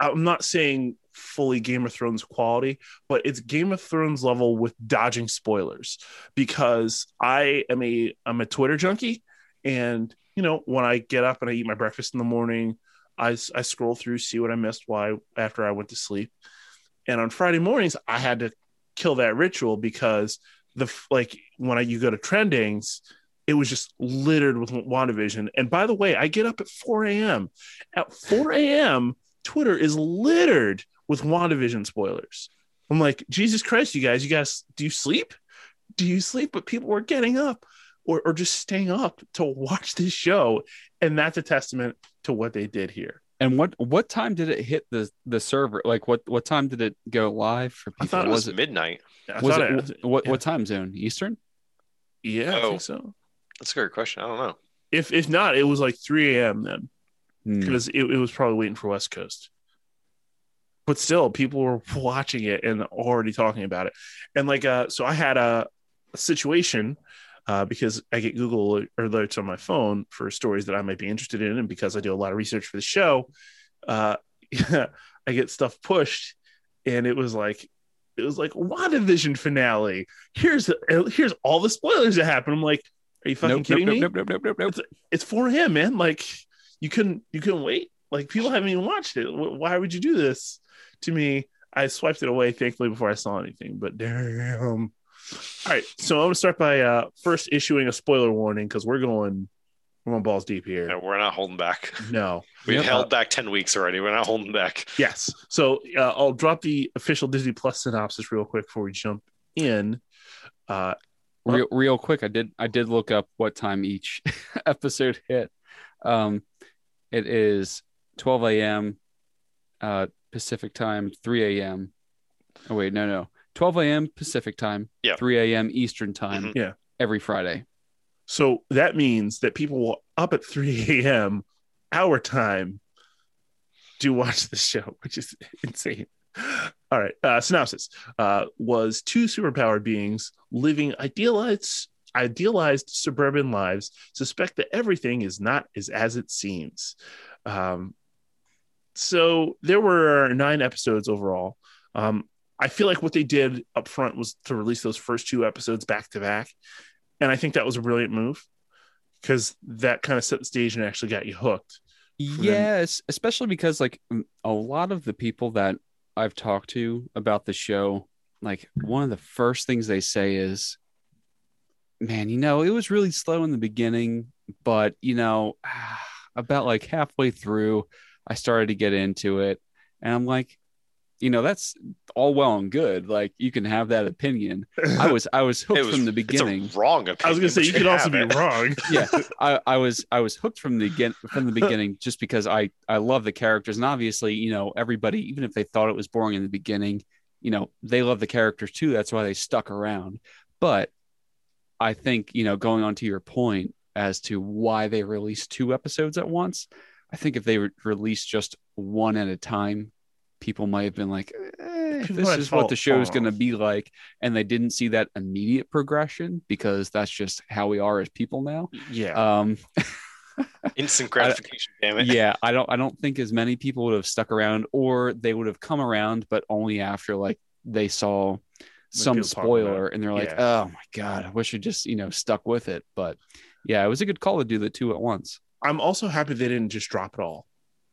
I'm not saying fully Game of Thrones quality, but it's Game of Thrones level with dodging spoilers because I am a I'm a Twitter junkie, and you know when I get up and I eat my breakfast in the morning, I I scroll through see what I missed why after I went to sleep, and on Friday mornings I had to kill that ritual because the like when I you go to trendings it was just littered with WandaVision. And by the way, I get up at 4 a.m. At 4 a.m., Twitter is littered with WandaVision spoilers. I'm like, Jesus Christ, you guys, you guys, do you sleep? Do you sleep? But people were getting up or, or just staying up to watch this show. And that's a testament to what they did here. And what what time did it hit the the server? Like what what time did it go live for people? I thought it was, was it midnight. I was it, it- what yeah. what time zone? Eastern? yeah, I Oh. think so. That's a good question. I don't know. If if not, it was like 3 a.m. then. Hmm. because it, it was probably waiting for West Coast. But still, people were watching it and already talking about it. And like, uh, so I had a, a situation uh, because I get Google alerts on my phone for stories that I might be interested in, and because I do a lot of research for the show, uh, I get stuff pushed, and it was like, it was like WandaVision finale. Here's here's all the spoilers that happened. I'm like, are you fucking Nope, kidding nope, me? nope, nope, nope, nope, nope, nope. it's 4 a.m. man. Like you couldn't you couldn't wait. Like people haven't even watched it. Why would you do this to me? I swiped it away thankfully before I saw anything. But damn. All right, so I'm gonna start by uh first issuing a spoiler warning because we're going we're going balls deep here. No, we're not holding back. No. We've Yep. held back 10 weeks already. We're not holding back. Yes. So uh, I'll drop the official Disney Plus synopsis real quick before we jump in. Uh, real real quick i did i did look up what time each episode hit um it is 12 a.m uh pacific time 3 a.m oh wait no no 12 a.m pacific time Yeah. 3 a.m eastern time Mhm. Yeah. every friday So that means that people will up at 3 a.m. our time to watch the show, which is insane. All right. Uh, synopsis uh, was two superpowered beings living idealized, idealized suburban lives suspect that everything is not as, as it seems. Um, so there were nine episodes overall. Um, I feel like what they did up front was to release those first two episodes back to back. And I think that was a brilliant move because that kind of set the stage and actually got you hooked. yes especially because like a lot of the people that i've talked to about the show like one of the first things they say is man you know it was really slow in the beginning but you know about like halfway through i started to get into it and i'm like you know that's all well and good. Like you can have that opinion. I was i was hooked was- from the It's beginning. a wrong opinion. I was going to say, you could also have be wrong. yeah I, I was i was hooked from the begin from the beginning just because i i love the characters. And obviously you know everybody even if they thought it was boring in the beginning you know they love the characters too. That's why they stuck around. But i think you know going on to your point as to why they released two episodes at once i think if they re- released just one at a time people might have been like eh, this is what the show is going to be like and they didn't see that immediate progression because that's just how we are as people now Yeah. um Instant gratification, damn it. yeah i don't i don't think as many people would have stuck around or they would have come around but only after like they saw some spoiler and they're like Yeah. oh my god i wish i just you know stuck with it but yeah it was a good call to do the two at once I'm also happy they didn't just drop it all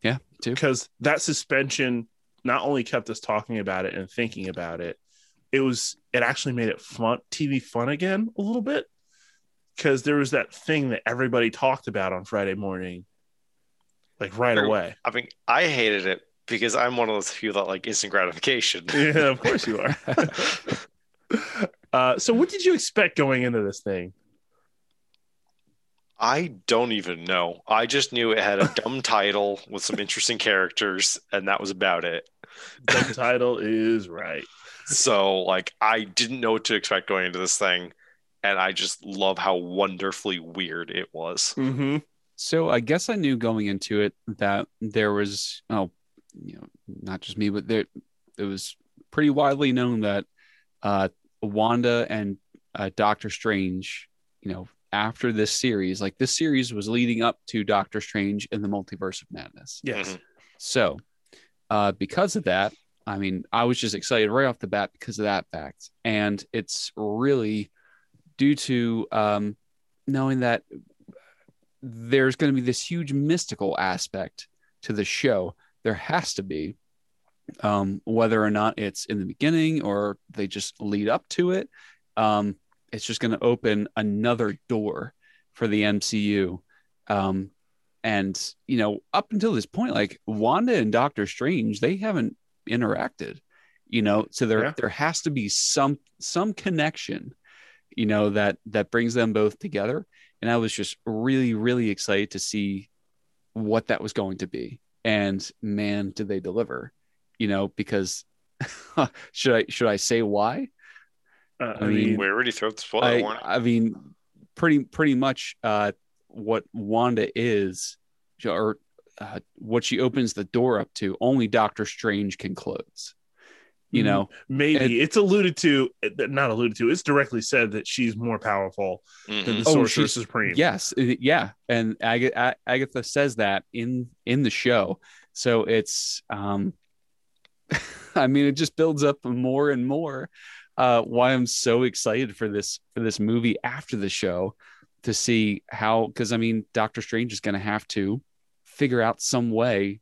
yeah too because that suspension not only kept us talking about it and thinking about it, it was it actually made it fun TV fun again a little bit because there was that thing that everybody talked about on Friday morning, like right away. I mean, I hated it because I'm one of those few that like instant gratification. Yeah, of course you are. uh, so, what did you expect going into this thing? I don't even know. I just knew it had a dumb title with some interesting characters, and that was about it. The title is right. So, like, I didn't know what to expect going into this thing, and I just love how wonderfully weird it was. Mm-hmm. So I guess I knew going into it that there was oh, you know, not just me, but there it was pretty widely known that uh Wanda and uh, Doctor Strange, you know, after this series, like this series was leading up to Doctor Strange in the Multiverse of Madness. Yes. Mhm. So, uh, because of that, I mean, I was just excited right off the bat because of that fact. And it's really due to um, knowing that there's going to be this huge mystical aspect to the show. There has to be, um, whether or not it's in the beginning or they just lead up to it. Um, it's just going to open another door for the MCU. And you know, up until this point, like Wanda and Doctor Strange, they haven't interacted. You know, so there Yeah. there has to be some some connection, you know, that that brings them both together. And I was just really, really excited to see what that was going to be. And man, did they deliver? You know, because should I should I say why? Uh, I mean, We already threw the spoiler I. I mean, pretty pretty much uh, what Wanda is, or uh, what she opens the door up to, only Doctor Strange can close. You Mhm. know, maybe it's alluded to, not alluded to. It's directly said that she's more powerful than Mhm. the Oh, Sorcerer she's- Supreme. yes, uh, yeah, and Ag- A- Agatha says that in in the show, so it's um, I mean, it just builds up more and more. Uh, why I'm so excited for this for this movie after the show to see how because I mean Doctor Strange is going to have to figure out some way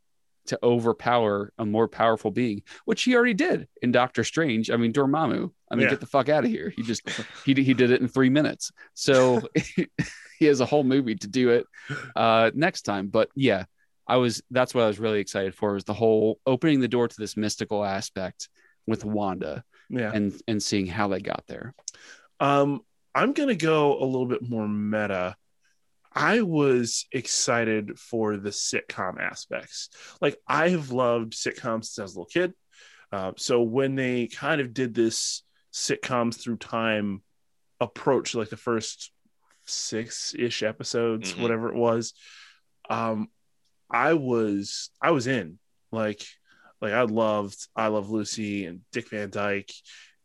to overpower a more powerful being, which he already did in Doctor Strange. I mean Dormammu. I mean, Yeah. get the fuck out of here. He just he he did it in three minutes. So he has a whole movie to do it uh, next time. But yeah, I was that's what I was really excited for was the whole opening the door to this mystical aspect with Wanda yeah. and and seeing how they got there. Um, I'm gonna go a little bit more meta. I was excited for the sitcom aspects. Like I have loved sitcoms since I was a little kid. Uh, so when they kind of did this sitcoms through time approach, like the first six ish episodes, Mhm. whatever it was, um, I was I was in. Like, like I loved I Love Lucy and Dick Van Dyke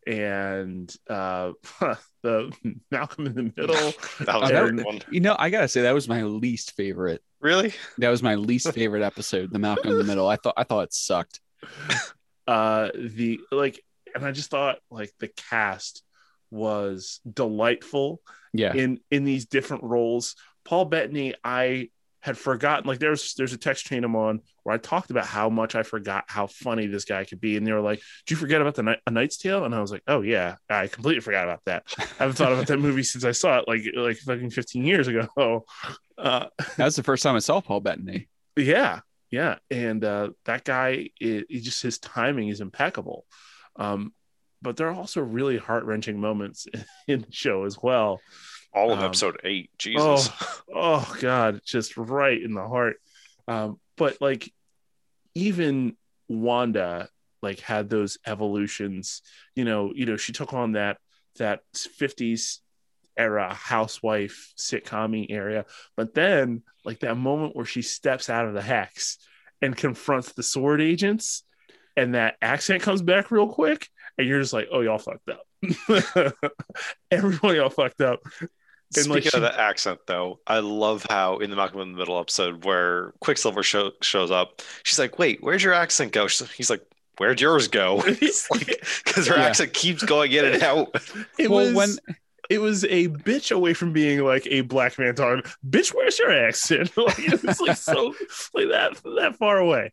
and uh the Malcolm in the Middle. That was that- one. You know, I gotta say that was my least favorite. Really? That was my least favorite episode, the Malcolm in the Middle. I thought I thought it sucked. uh the like and I just thought like the cast was delightful Yeah. in in these different roles. Paul Bettany, I had forgotten like there's there's a text chain I'm on where I talked about how much I forgot how funny this guy could be, and they were like, "Do you forget about the Night, A Knight's Tale?" And I was like, "Oh yeah, I completely forgot about that. I haven't thought about that movie since I saw it like like fucking 15 years ago." Uh, That was the first time I saw Paul Bettany. yeah, yeah, and uh, that guy, it, he just his timing is impeccable. Um, but there are also really heart wrenching moments in the show as well. All of Um, episode eight. Jesus. oh god just right in the heart um but like even wanda like had those evolutions you know you know she took on that that 50s era housewife sitcom area but then like that moment where she steps out of the hex and confronts the sword agents and that accent comes back real quick and you're just like oh y'all fucked up Everybody y'all fucked up And, Speaking like, of she- the accent, though, I love how in the Malcolm in the Middle episode where Quicksilver show, shows up, she's like, "Wait, where'd your accent go?" She's, he's like, "Where'd yours go?" It's like because her Yeah. accent keeps going in and out. it well, was when it was a bitch away from being like a black man talking. Bitch, where's your accent? like it was like so like that that far away.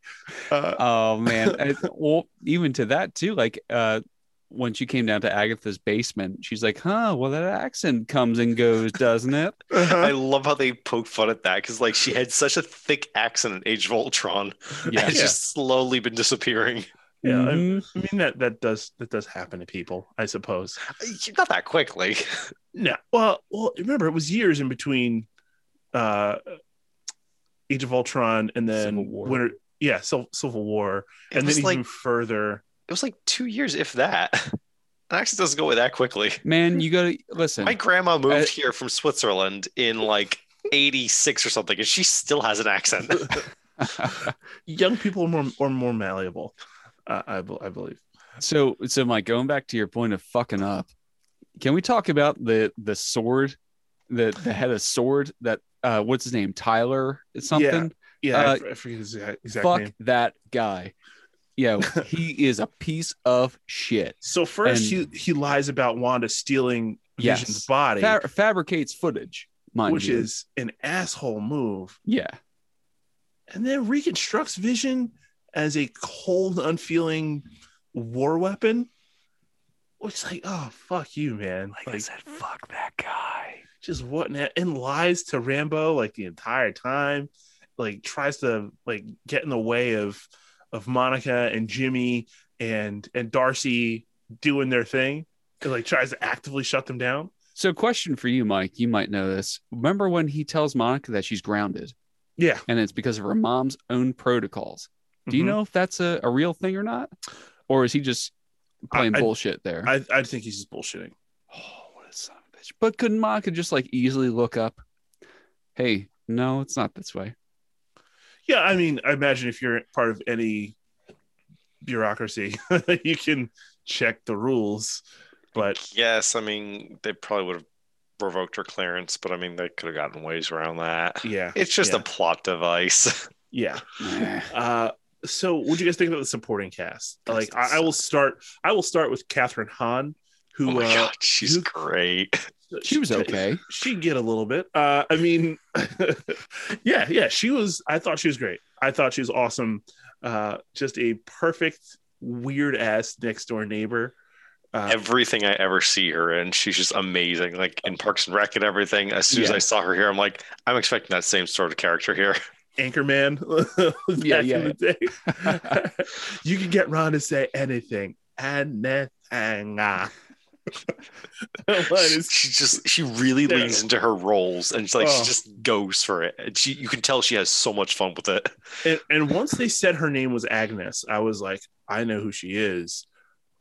Uh, Oh man. And, well, even to that too, like uh when she came down to Agatha's basement, she's like, huh, well that accent comes and goes, doesn't it? I love how they poke fun at that because like she had such a thick accent in Age of Ultron, Yeah. it's Yeah. just slowly been disappearing. yeah, I, Mhm. I mean that that does that does happen to people, I suppose. Not that quickly. No, well, well, remember it was years in between uh, Age of Ultron, and then Civil War. Winter. Yeah, Civil, Civil War, It and then was he like moved further. It was like two years, if that. It actually doesn't go away that quickly. Man, you gotta listen. My grandma moved Uh, here from Switzerland in like 86 or something, and she still has an accent. Young people are more are more malleable. Uh, I I believe. so so Mike, going back to your point of fucking up, can we talk about the the sword, the the head of sword that uh what's his name? Tyler something? Yeah, I Uh, f- I, forget his exact, exact Fuck name. that guy. Yo, he is a piece of shit. So first, and- he he lies about Wanda stealing Yes. Vision's body, Fa- fabricates footage, mind which you. is an asshole move, yeah. and then reconstructs Vision as a cold, unfeeling war weapon. Which, like, oh fuck you, man! Like, like I said, fuck that guy. just what an- and lies to Rambeau like the entire time. Like tries to like get in the way of of Monica and Jimmy and and Darcy doing their thing. And, like tries to actively shut them down. So, question for you, Mike. You might know this. Remember when he tells Monica that she's grounded, Yeah. and it's because of her mom's own protocols. Do you Mhm. know if that's a, a real thing or not, or is he just playing I- bullshit there? I I think he's just bullshitting. oh, what a son of a bitch! But couldn't Monica just like easily look up? Hey, no, it's not this way. Yeah, I mean, I imagine if you're part of any bureaucracy, you can check the rules. But yes, I mean, they probably would have revoked her clearance, but I mean, they could have gotten ways around that. yeah, It's just yeah, a plot device. yeah. Uh, so what do you guys think about the supporting cast? That's Like, I, I will start. I will start with Kathryn Hahn, who oh my uh, god, she's who- great. She was okay. She get a little bit. Uh, I mean, yeah, yeah. She was. I thought she was great. I thought she was awesome. Uh, just a perfect weird ass next door neighbor. Uh, Everything I ever see her in, she's just amazing. Like in Parks and Rec and everything. As soon as I saw her here, I'm like, I'm expecting that same sort of character here. Anchorman. Yeah, yeah. you can get Ron to say anything. Anything. That line she, is- she just she really Yeah. leans into her roles and she's like Oh. she just goes for it. And she you can tell she has so much fun with it. and, and once they said her name was Agnes, I was like, I know who she is.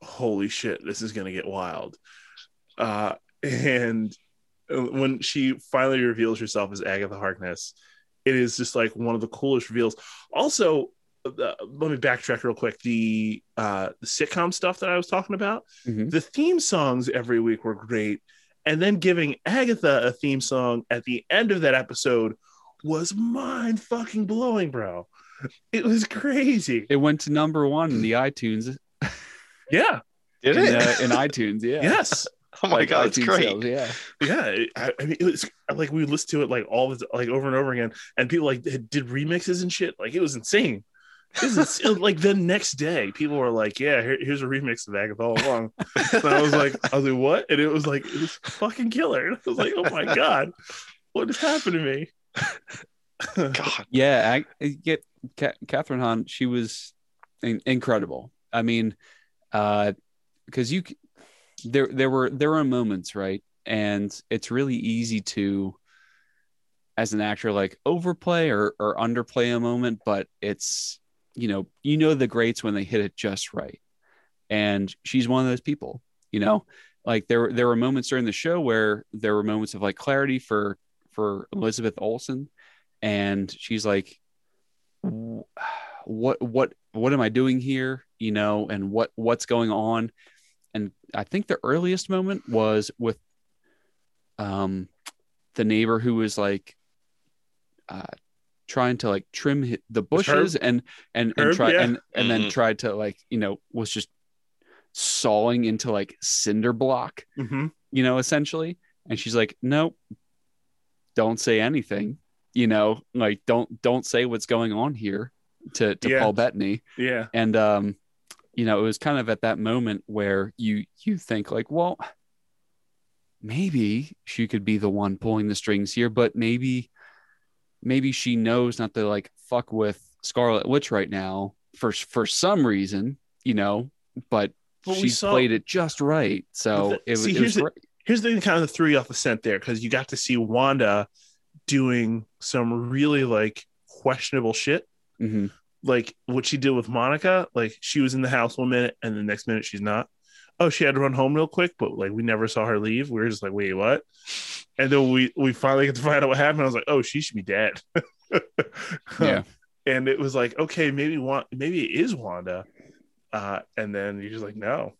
Holy shit, this is gonna get wild. Uh, and when she finally reveals herself as Agatha Harkness, it is just like one of the coolest reveals. Also, uh, let me backtrack real quick. The uh, the sitcom stuff that I was talking about, Mhm. the theme songs every week were great, and then giving Agatha a theme song at the end of that episode was mind fucking blowing, bro. It was crazy. It went to number one in the iTunes. Yeah. Did in, it? uh, in iTunes, yeah. Yes. oh my Like god, it's iTunes great. sales, yeah. Yeah. it- I, I mean, it was like we would listen to it like all the like over and over again, and people like did remixes and shit. Like it was insane. It was ins- it was, like the next day, people were like, "Yeah, here, here's a remix of Agatha all along." and I was like, "I was like, what?" And it was like, it was fucking killer. And I was like, "Oh my god, what has happened to me?" God. Yeah, I, I get Ca- Kathryn Hahn. She was in- incredible. I mean, uh, because you there there were there were moments right, and it's really easy to, as an actor, like overplay or or underplay a moment, but it's you know you know the greats when they hit it just right, and she's one of those people. You know, like there there were moments during the show where there were moments of like clarity for for Elizabeth Olsen. And she's like what what what am i doing here? You know and what what's going on? And i think the earliest moment was with um the neighbor who was like uh trying to like trim the Was Herb? bushes and and and try yeah. and and then Mhm. tried to like you know was just sawing into like cinder block hmm you know, essentially. And she's like, nope, don't say anything, you know, like don't don't say what's going on here to to Yeah. Paul Bettany. Yeah. And um, you know, it was kind of at that moment where you you think like, well, maybe she could be the one pulling the strings here, but maybe maybe she knows not to like fuck with Scarlet Witch right now for for some reason, you know, but But she saw- played it just right. So the- it, was see, it here's was the- here's the kind of the three off the scent there because you got to see Wanda doing some really like questionable shit. hmm Like what she did with Monica, like she was in the house one minute and the next minute she's not. Oh, she had to run home real quick, but like we never saw her leave. We were just like, wait, what? And then we we finally get to find out what happened. I was like, oh, she should be dead. Yeah. and it was like, okay, maybe Wa- maybe it is Wanda. Uh, and then you're just like, no.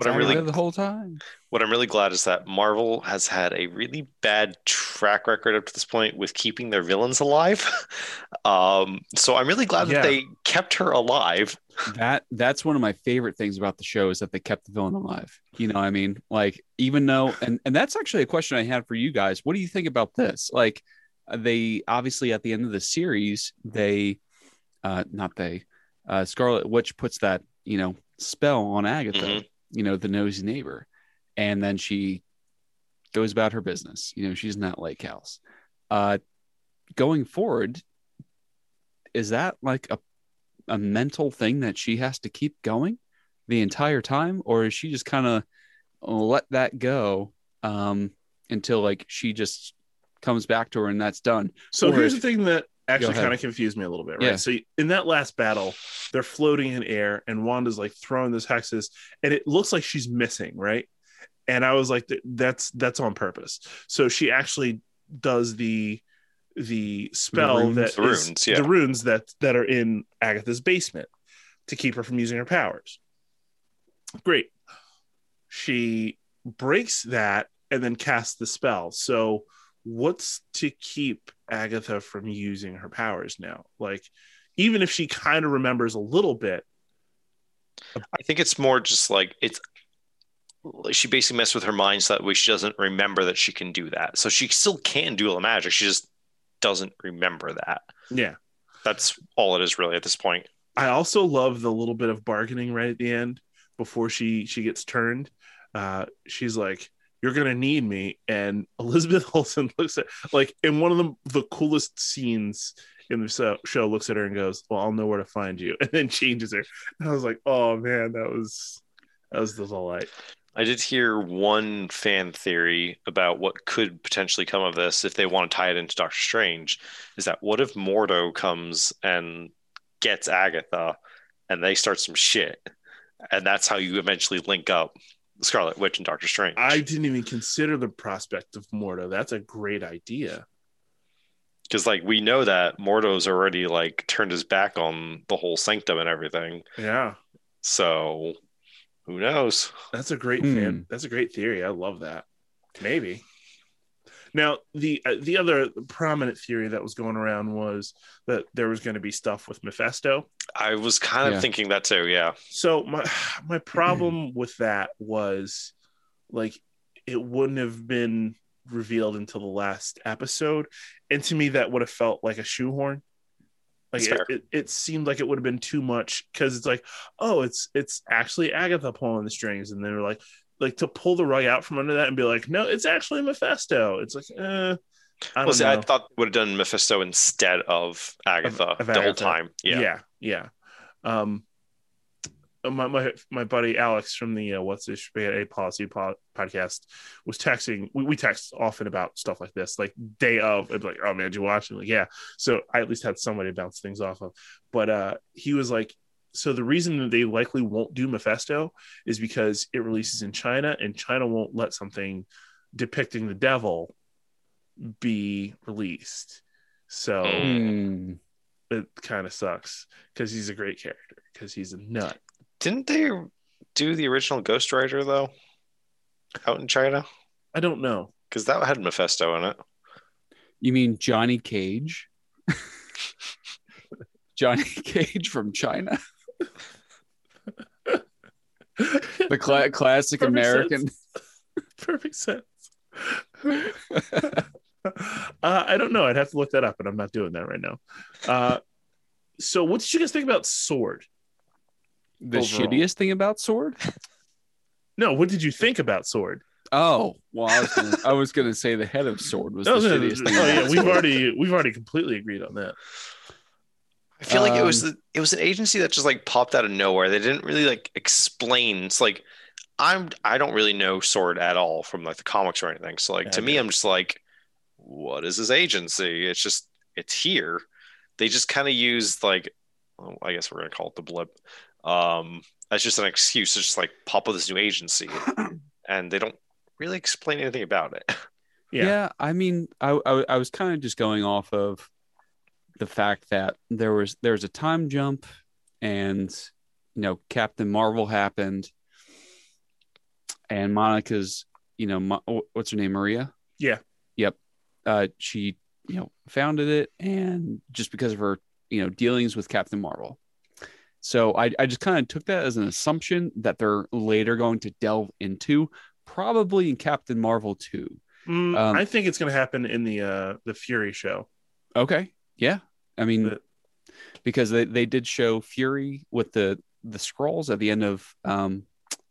What I'm really the whole time. what I'm really glad is that Marvel has had a really bad track record up to this point with keeping their villains alive. um, so I'm really glad Yeah. that they kept her alive. that that's one of my favorite things about the show is that they kept the villain alive. You know, what I mean, like even though, and and that's actually a question I had for you guys. What do you think about this? Like, uh, they obviously at the end of the series, they, uh, not they, uh, Scarlet Witch puts that you know spell on Agatha, Mhm. You know, the nosy neighbor, and then she goes about her business. You know, she's in that lake house. Uh, going forward, is that like a a mental thing that she has to keep going the entire time or is she just kind of let that go um until like she just comes back to her and that's done So Or here's if- the thing that actually kind of confused me a little bit, right? Yeah. So in that last battle, they're floating in air, and Wanda's like throwing those hexes, and it looks like she's missing, right? And I was like, that's that's on purpose. So she actually does the the spell runes. that The is- runes, yeah. the runes that that are in Agatha's basement to keep her from using her powers. Great. She breaks that and then casts the spell. So what's to keep Agatha from using her powers now? Like, even if she kind of remembers a little bit, I think it's more just like it's she basically messed with her mind so that way she doesn't remember that she can do that. So she still can do the magic. She just doesn't remember that. yeah. That's all it is really at this point. I also love the little bit of bargaining right at the end before she she gets turned. Uh, she's like, "You're gonna need me," and Elizabeth Olsen looks at like in one of the the coolest scenes in the show, looks at her and goes, "Well, I'll know where to find you," and then changes her. And I was like, "Oh man, that was that was the delight." I did hear one fan theory about what could potentially come of this if they want to tie it into Doctor Strange. Is that what if Mordo comes and gets Agatha and they start some shit? And that's how you eventually link up Scarlet Witch and Doctor Strange. I didn't even consider the prospect of Mordo. That's a great idea. Because like we know that Mordo's already like turned his back on the whole sanctum and everything. Yeah, So who knows? that's a great Hmm. fan. That's a great theory. I love that. Maybe. Now the uh, the other prominent theory that was going around was that there was going to be stuff with Mephisto. I was kind of Yeah. thinking that too. Yeah. So my my problem with that was like it wouldn't have been revealed until the last episode, and to me that would have felt like a shoehorn. Like it, it, it seemed like it would have been too much because it's like, oh, it's it's actually Agatha pulling the strings, and they were like, like to pull the rug out from under that and be like, no, it's actually Mephisto. It's like, eh, I Well, see, know. I thought would have done Mephisto instead of Agatha of the whole time. Yeah. yeah, yeah. Um, my my my buddy Alex from the uh, What's This A Policy po- podcast was texting. We, we text often about stuff like this, like day of. I'd be like, "Oh man, did you watch?" it?" like, yeah. So I at least had somebody to bounce things off of. But uh, he was like, "So the reason that they likely won't do Mephisto is because it releases in China, and China won't let something depicting the devil be released." So Hmm. it kind of sucks because he's a great character because he's a nut. Didn't they do the original Ghost Rider though? Out in China? I don't know. Because that had Mephisto in it. you mean johnny cage johnny cage from china the cla- classic Perfect american Perfect sense. uh, I don't know. I'd have to look that up, but I'm not doing that right now. Uh, so, what did you guys think about Sword? the Overall. shittiest thing about sword No, what did you think about Sword? oh well i was gonna, I was gonna say the head of sword was Oh, the no, shittiest thing oh, about yeah, we've Sword. already we've already completely agreed on that. I feel like it was Um, the, it was an agency that just like popped out of nowhere. They didn't really like explain. It's like I'm I don't really know Sword at all from like the comics or anything. So like Yeah, to I me. I'm just like, what is his agency? It's just it's here. They just kind of use like, well, I guess we're gonna call it the blip. Um, that's just an excuse to just like pop up this new agency, and they don't really explain anything about it. Yeah, Yeah. I mean, I I, I was kind of just going off of the fact that there was there was a time jump, and you know, Captain Marvel happened, and Monica's, you know, what's her name, Maria? Yeah. Yep. Uh, she you know founded it, and just because of her you know dealings with Captain Marvel. So I, I just kind of took that as an assumption that they're later going to delve into, probably in Captain Marvel 2. Mm, Um, I think it's going to happen in the uh the Fury show. Okay. Yeah. I mean, But- because they, they did show Fury with the the scrolls at the end of um,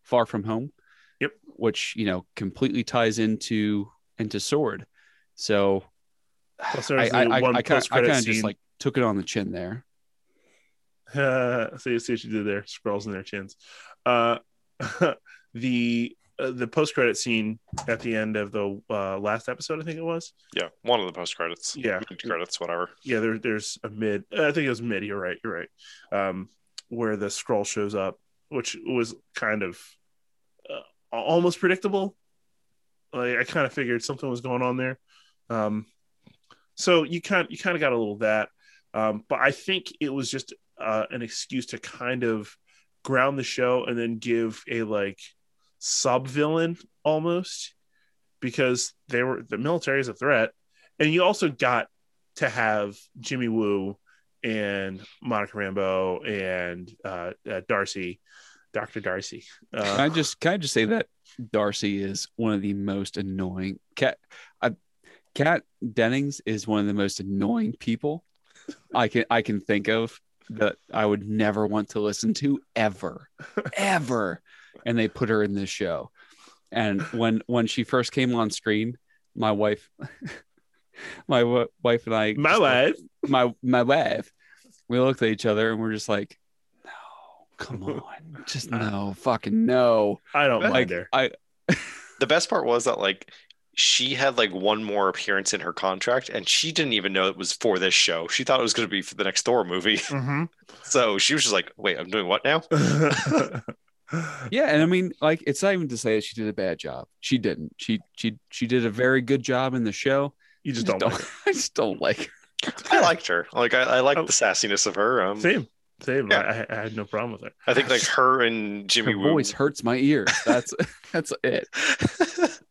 Far From Home. Yep. Which you know completely ties into into Sword. So Plus, I I, I, I kind of just like took it on the chin there. Uh, see, see what you did there. Scrolls in their chins. Uh, the uh, the post credit scene at the end of the uh, last episode, I think it was. Yeah, one of the post credits. Yeah. Mid credits, whatever. Yeah, there, there's a mid. I think it was mid. You're right. You're right. Um, where the scroll shows up, which was kind of uh, almost predictable. Like I kind of figured something was going on there. Um, so you kind you kind of got a little of that, um, but I think it was just uh, an excuse to kind of ground the show and then give a like sub villain almost because they were the military is a threat, and you also got to have Jimmy Woo and Monica Rambeau and uh, uh, Darcy, Doctor Darcy. Can Uh, I just can I just say that Darcy is one of the most annoying cat. I, Kat Dennings is one of the most annoying people I can I can think of that I would never want to listen to ever, ever. And they put her in this show. And when when she first came on screen, my wife, my w- wife and I, my wife, life. looked- my my wife, we looked at each other and we're just like, no, come on, just no, fucking no. I don't Like, mind her. I The best part was that like she had like one more appearance in her contract, and she didn't even know it was for this show. She thought it was going to be for the next Thor movie. Mhm. So she was just like, "Wait, I'm doing what now?" Yeah, and I mean, like, it's not even to say that she did a bad job. She didn't. She she she did a very good job in the show. you just just don't. don't. like I just don't like her. I liked her. Like I, I liked Oh. the sassiness of her. Um, her. Same, same. Yeah. I, I had no problem with her. I think like her and Jimmy Her Woo. voice hurts my ear. That's that's it.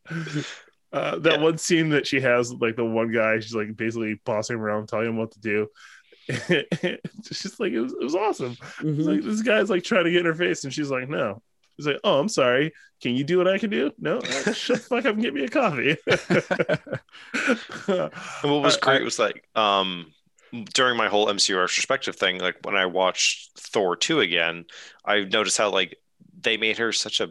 Uh, that Yeah. one scene that she has, like the one guy, she's like basically bossing him around, telling him what to do. it's just like it was, it was awesome. It's Mhm. like this guy's like trying to get in her face, and she's like, "No." He's like, "Oh, I'm sorry. Can you do what I can do?" No, Uh, shut the fuck up and get me a coffee. And what was I- great I- was like um during my whole MCU retrospective thing, like when I watched Thor 2 again, I noticed how like they made her such a, a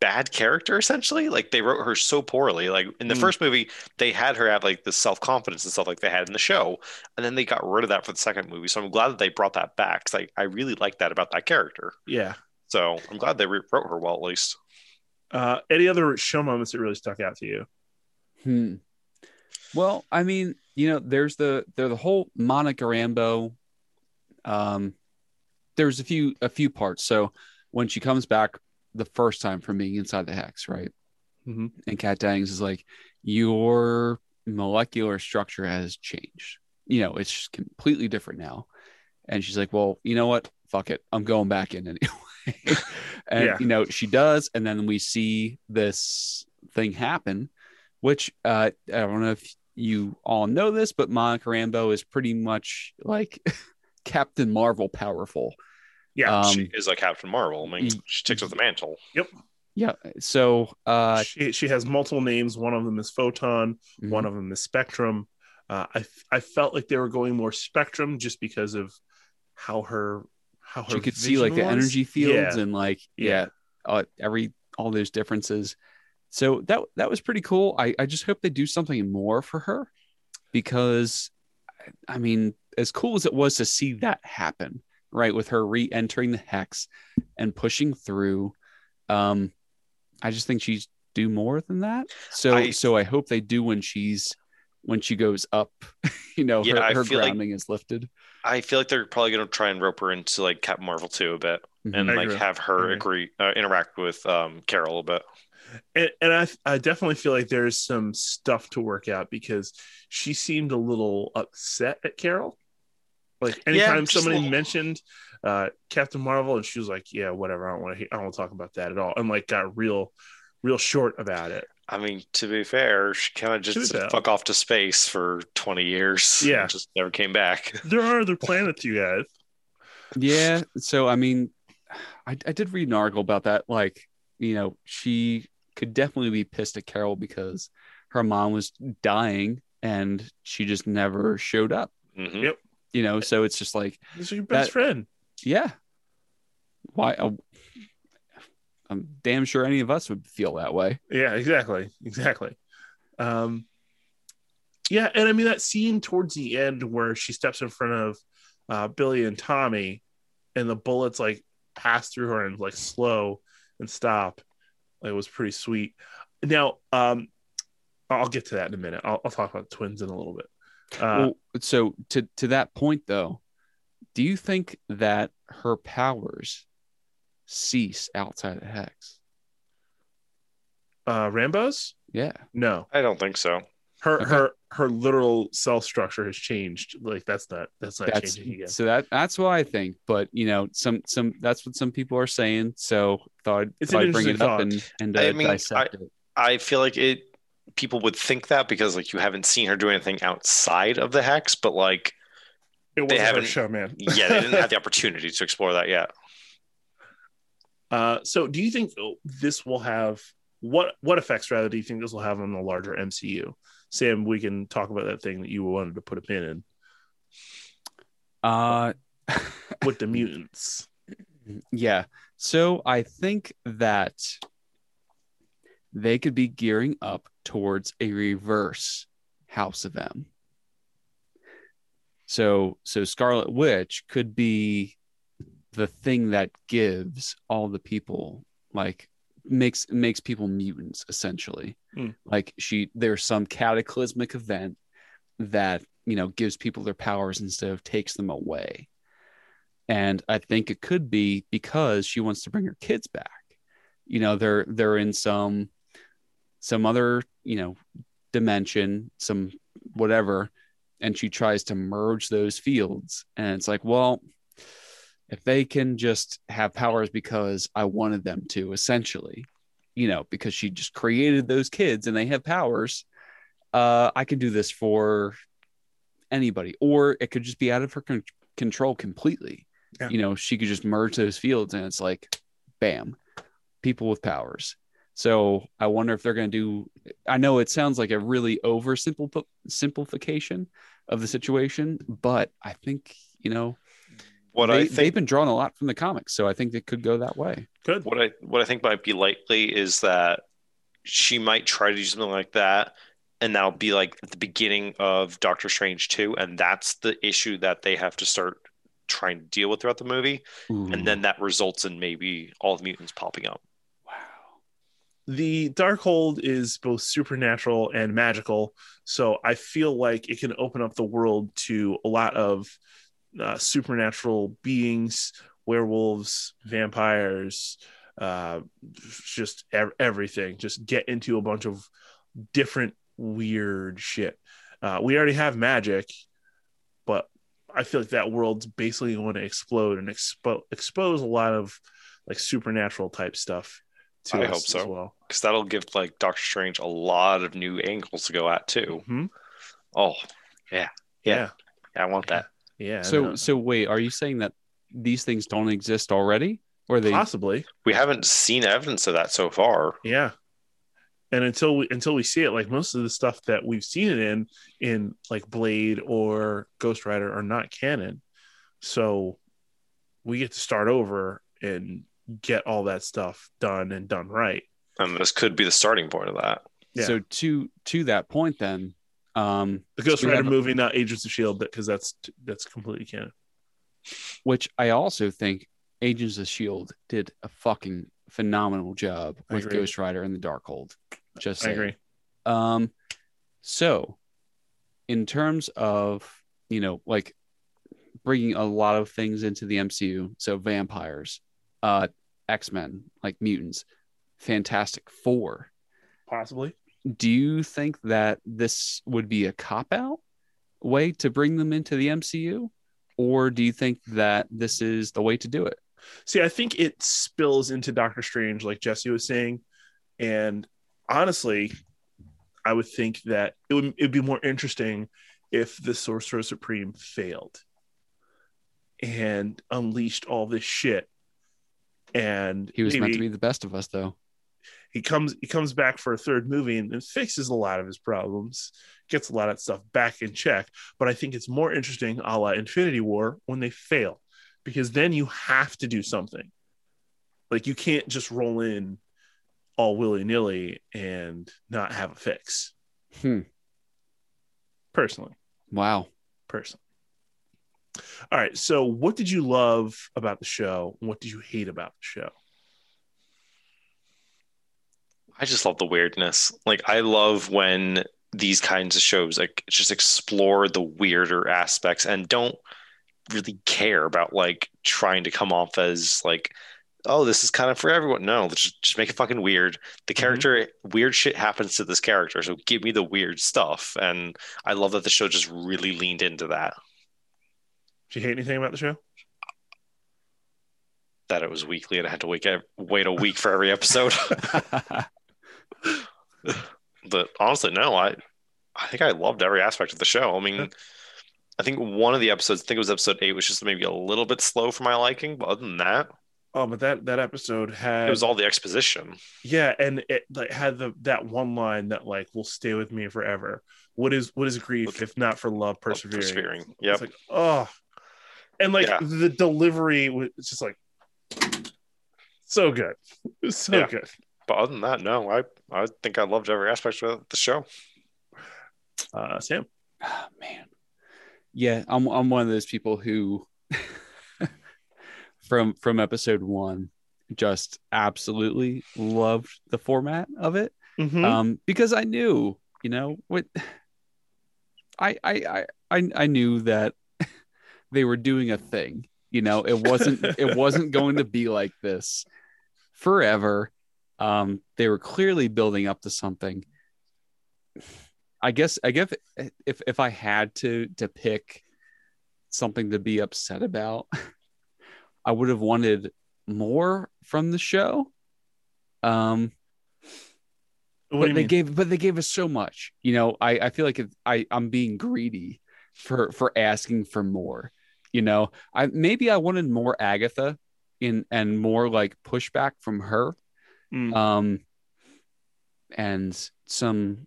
bad character essentially. Like they wrote her so poorly. Like in the Mm. first movie, they had her have like the self-confidence and stuff like they had in the show, and then they got rid of that for the second movie. So I'm glad that they brought that back. 'cause I, I really like that about that character. yeah. So I'm glad they rewrote her well at least. Uh, any other show moments that really stuck out to you? Hmm. Well, I mean, you know, there's the there's the whole Monica Rambeau. Um, there's a few a few parts. So when she comes back the first time from being inside the hex, right? Mhm. And Kat Dennings is like, your molecular structure has changed. You know, it's just completely different now. And she's like, well, you know what? Fuck it. I'm going back in anyway. and, Yeah. you know, she does. And then we see this thing happen, which uh, I don't know if you all know this, but Monica Rambeau is pretty much like Captain Marvel powerful. Yeah. Um, she is like Captain Marvel. I mean, y- she takes up the mantle. Yep. Yeah. So, uh, she she has multiple names. One of them is Photon. mhm. One of them is Spectrum. Uh, I I felt like they were going more Spectrum just because of how her how her you could see like the energy fields Yeah. and like Yeah. yeah, uh, every all those differences so that that was pretty cool i i just hope they do something more for her because i mean as cool as it was to see that happen right with her re-entering the hex and pushing through um i just think she's do more than that. So I- so I hope they do when she's when she goes up. you know, Yeah, her, I her feel like- grounding is lifted. I feel like they're probably going to try and rope her into like Captain Marvel too a bit, and Mhm. I like agree. have her agree. agree uh, interact with um, Carol a bit. and, and I, I definitely feel like there's some stuff to work out because she seemed a little upset at Carol. Like anytime just a somebody little. mentioned uh, Captain Marvel, and she was like, "Yeah, whatever. I don't want to. I don't want to talk about that at all." And like got real, real short about it. I mean, to be fair, she kind of just fuck off to space for 20 years. Yeah. and just never came back. There are other planets, you guys. Yeah. So I mean, I, I did read an article about that. Like, you know, she could definitely be pissed at Carol because her mom was dying and she just never showed up. Mhm. Yep. You know, so it's just like, This is your best That- friend. yeah. Why? uh, I'm damn sure any of us would feel that way. Yeah, exactly, exactly. Um, yeah, and I mean that scene towards the end where she steps in front of uh, Billy and Tommy, and the bullets like pass through her and like slow and stop. It was pretty sweet. Now, um, I'll get to that in a minute. I'll, I'll talk about twins in a little bit. Uh, well, so to to that point though, do you think that her powers cease outside of Hex? uh, Rambeau's? Yeah. No, I don't think so. her Okay. her her literal cell structure has changed. Like that's not that's not that's changing again. so that that's what I think. But you know, some some that's what some people are saying. So thought I'd, It's thought I'd bring it interesting up and and uh, I mean, dissect it. I feel like it. People would think that because like you haven't seen her do anything outside of the hex, but like It wasn't her haven't- show, man. yeah, they didn't have the opportunity to explore that yet. Uh, so do you think this will have what what effects rather do you think this will have on the larger MCU? Sam, we can talk about that thing that you wanted to put a pin in Uh, with the mutants. yeah. So I think that they could be gearing up towards a reverse House of M. So so Scarlet Witch could be the thing that gives all the people like makes makes people mutants essentially. Hmm. Like she there's some cataclysmic event that you know gives people their powers instead of takes them away. And I think it could be because she wants to bring her kids back. You know, they're they're in some some other, you know, dimension, some whatever, and she tries to merge those fields. And it's like, well, if they can just have powers because I wanted them to, essentially, you know, because she just created those kids and they have powers, uh, I can do this for anybody, or it could just be out of her con- control completely. Yeah. You know, she could just merge those fields and it's like, bam, people with powers. So I wonder if they're going to do. I know it sounds like a really oversimple simplification of the situation, but I think you know What they, I they've been drawn a lot from the comics, so I think they could go that way. Good. what I what I think might be likely is that she might try to do something like that, and that'll be like at the beginning of Doctor Strange 2, and that's the issue that they have to start trying to deal with throughout the movie, and then that results in maybe all the mutants popping up. The Darkhold is both supernatural and magical, so I feel like it can open up the world to a lot of uh, supernatural beings, werewolves, vampires, uh, just ev- everything. Just get into a bunch of different weird shit. Uh, we already have magic, but I feel like that world's basically going to explode and expo- expose a lot of like supernatural type stuff to I us hope so. as well. Because that'll give like Doctor Strange a lot of new angles to go at too. Mhm. Oh, Yeah, Yeah. yeah. I want that. yeah. so no, so wait, are you saying that these things don't exist already, or they? possibly, We haven't seen evidence of that so far. yeah. And until we until we see it, like most of the stuff that we've seen it in, in like Blade or Ghost Rider, are not canon. So we get to start over and get all that stuff done and done right. And this could be the starting point of that. Yeah. So to to that point, then, um, The Ghost Rider have- movie, not Agents of Shield, because that's that's completely canon. which I also think Agents of Shield did a fucking phenomenal job I with agree. Ghost Rider and the Darkhold. Just I agree. Um, so in terms of you know like bringing a lot of things into the MCU, so vampires, uh, X Men, like mutants, Fantastic Four. Possibly. Do you think that this would be a cop out way to bring them into the MCU, or do you think that this is the way to do it? See, I think it spills into Doctor Strange, like Jesse was saying. And honestly, I would think that it would it'd be more interesting if the Sorcerer Supreme failed and unleashed all this shit. And He was meant to be the best of us, though. he comes he comes back for a third movie and, and fixes a lot of his problems, gets a lot of stuff back in check. But I think it's more interesting, a la Infinity War, when they fail, because then you have to do something. Like you can't just roll in all willy nilly and not have a fix. Hmm. Personally, Wow. personally. All right. So, what did you love about the show? and What did you hate about the show? I just love the weirdness. Like I love when these kinds of shows like just explore the weirder aspects and don't really care about like trying to come off as like oh this is kind of for everyone no just, just make it fucking weird the mm-hmm. character weird shit happens to this character so give me the weird stuff and i love that the show just really leaned into that Did you hate anything about the show? that it was weekly and i had to wait wait a week for every episode but honestly, no, I I think I loved every aspect of the show. I mean, I think one of the episodes, I think it was episode eight, was just maybe a little bit slow for my liking. But other than that, Oh, but that that episode had it was all the exposition. Yeah, and it like had the that one line that like will stay with me forever. What is what is grief if not for love persevering? Persevering. It's like oh, and like Yeah. the delivery was just like so good, so Yeah. good. But other than that, no, I I think I loved every aspect of the show. Uh, Sam, Ah, man. Yeah, I'm I'm one of those people who from from episode 1 just absolutely loved the format of it. Mhm. Um because I knew, you know, what I I I I, I knew that they were doing a thing. You know, it wasn't it wasn't going to be like this forever. Um they were clearly building up to something. I guess I guess if if I had to to pick something to be upset about, I would have wanted more from the show. Um, what but they mean? gave but they gave us so much. You know, I I feel like it, I I'm being greedy for for asking for more. You know, I maybe I wanted more Agatha in and more like pushback from her Mm. um and some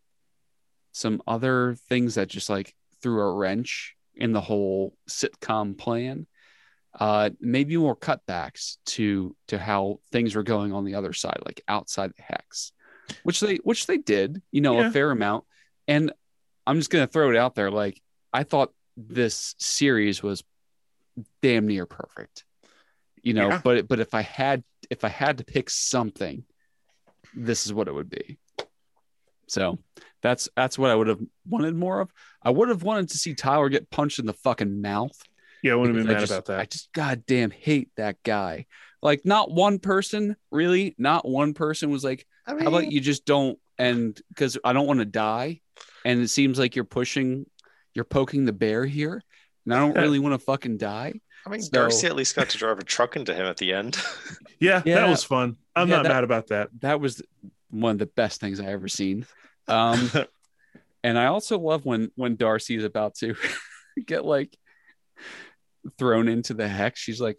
some other things that just like threw a wrench in the whole sitcom plan uh maybe more cutbacks to to how things were going on the other side like outside the hex which they which they did you know Yeah. a fair amount and i'm just gonna throw it out there like i thought this series was damn near perfect you know Yeah. but but if i had if i had to pick something this is what it would be so that's that's what i would have wanted more of i would have wanted to see tyler get punched in the fucking mouth yeah, I wouldn't have been because mad just, about that. I just goddamn hate that guy. Like, not one person, really, not one person was like, I "How about you just don't?" And because I don't want to die, and it seems like you're pushing, you're poking the bear here, and I don't really want to fucking die. I mean, So- Darcy at least got to drive a truck into him at the end. Yeah, Yeah. that was fun. I'm Yeah, not that- mad about that. That was one of the best things I ever seen. Um, and I also love when when Darcy is about to get like thrown into the hex. She's like,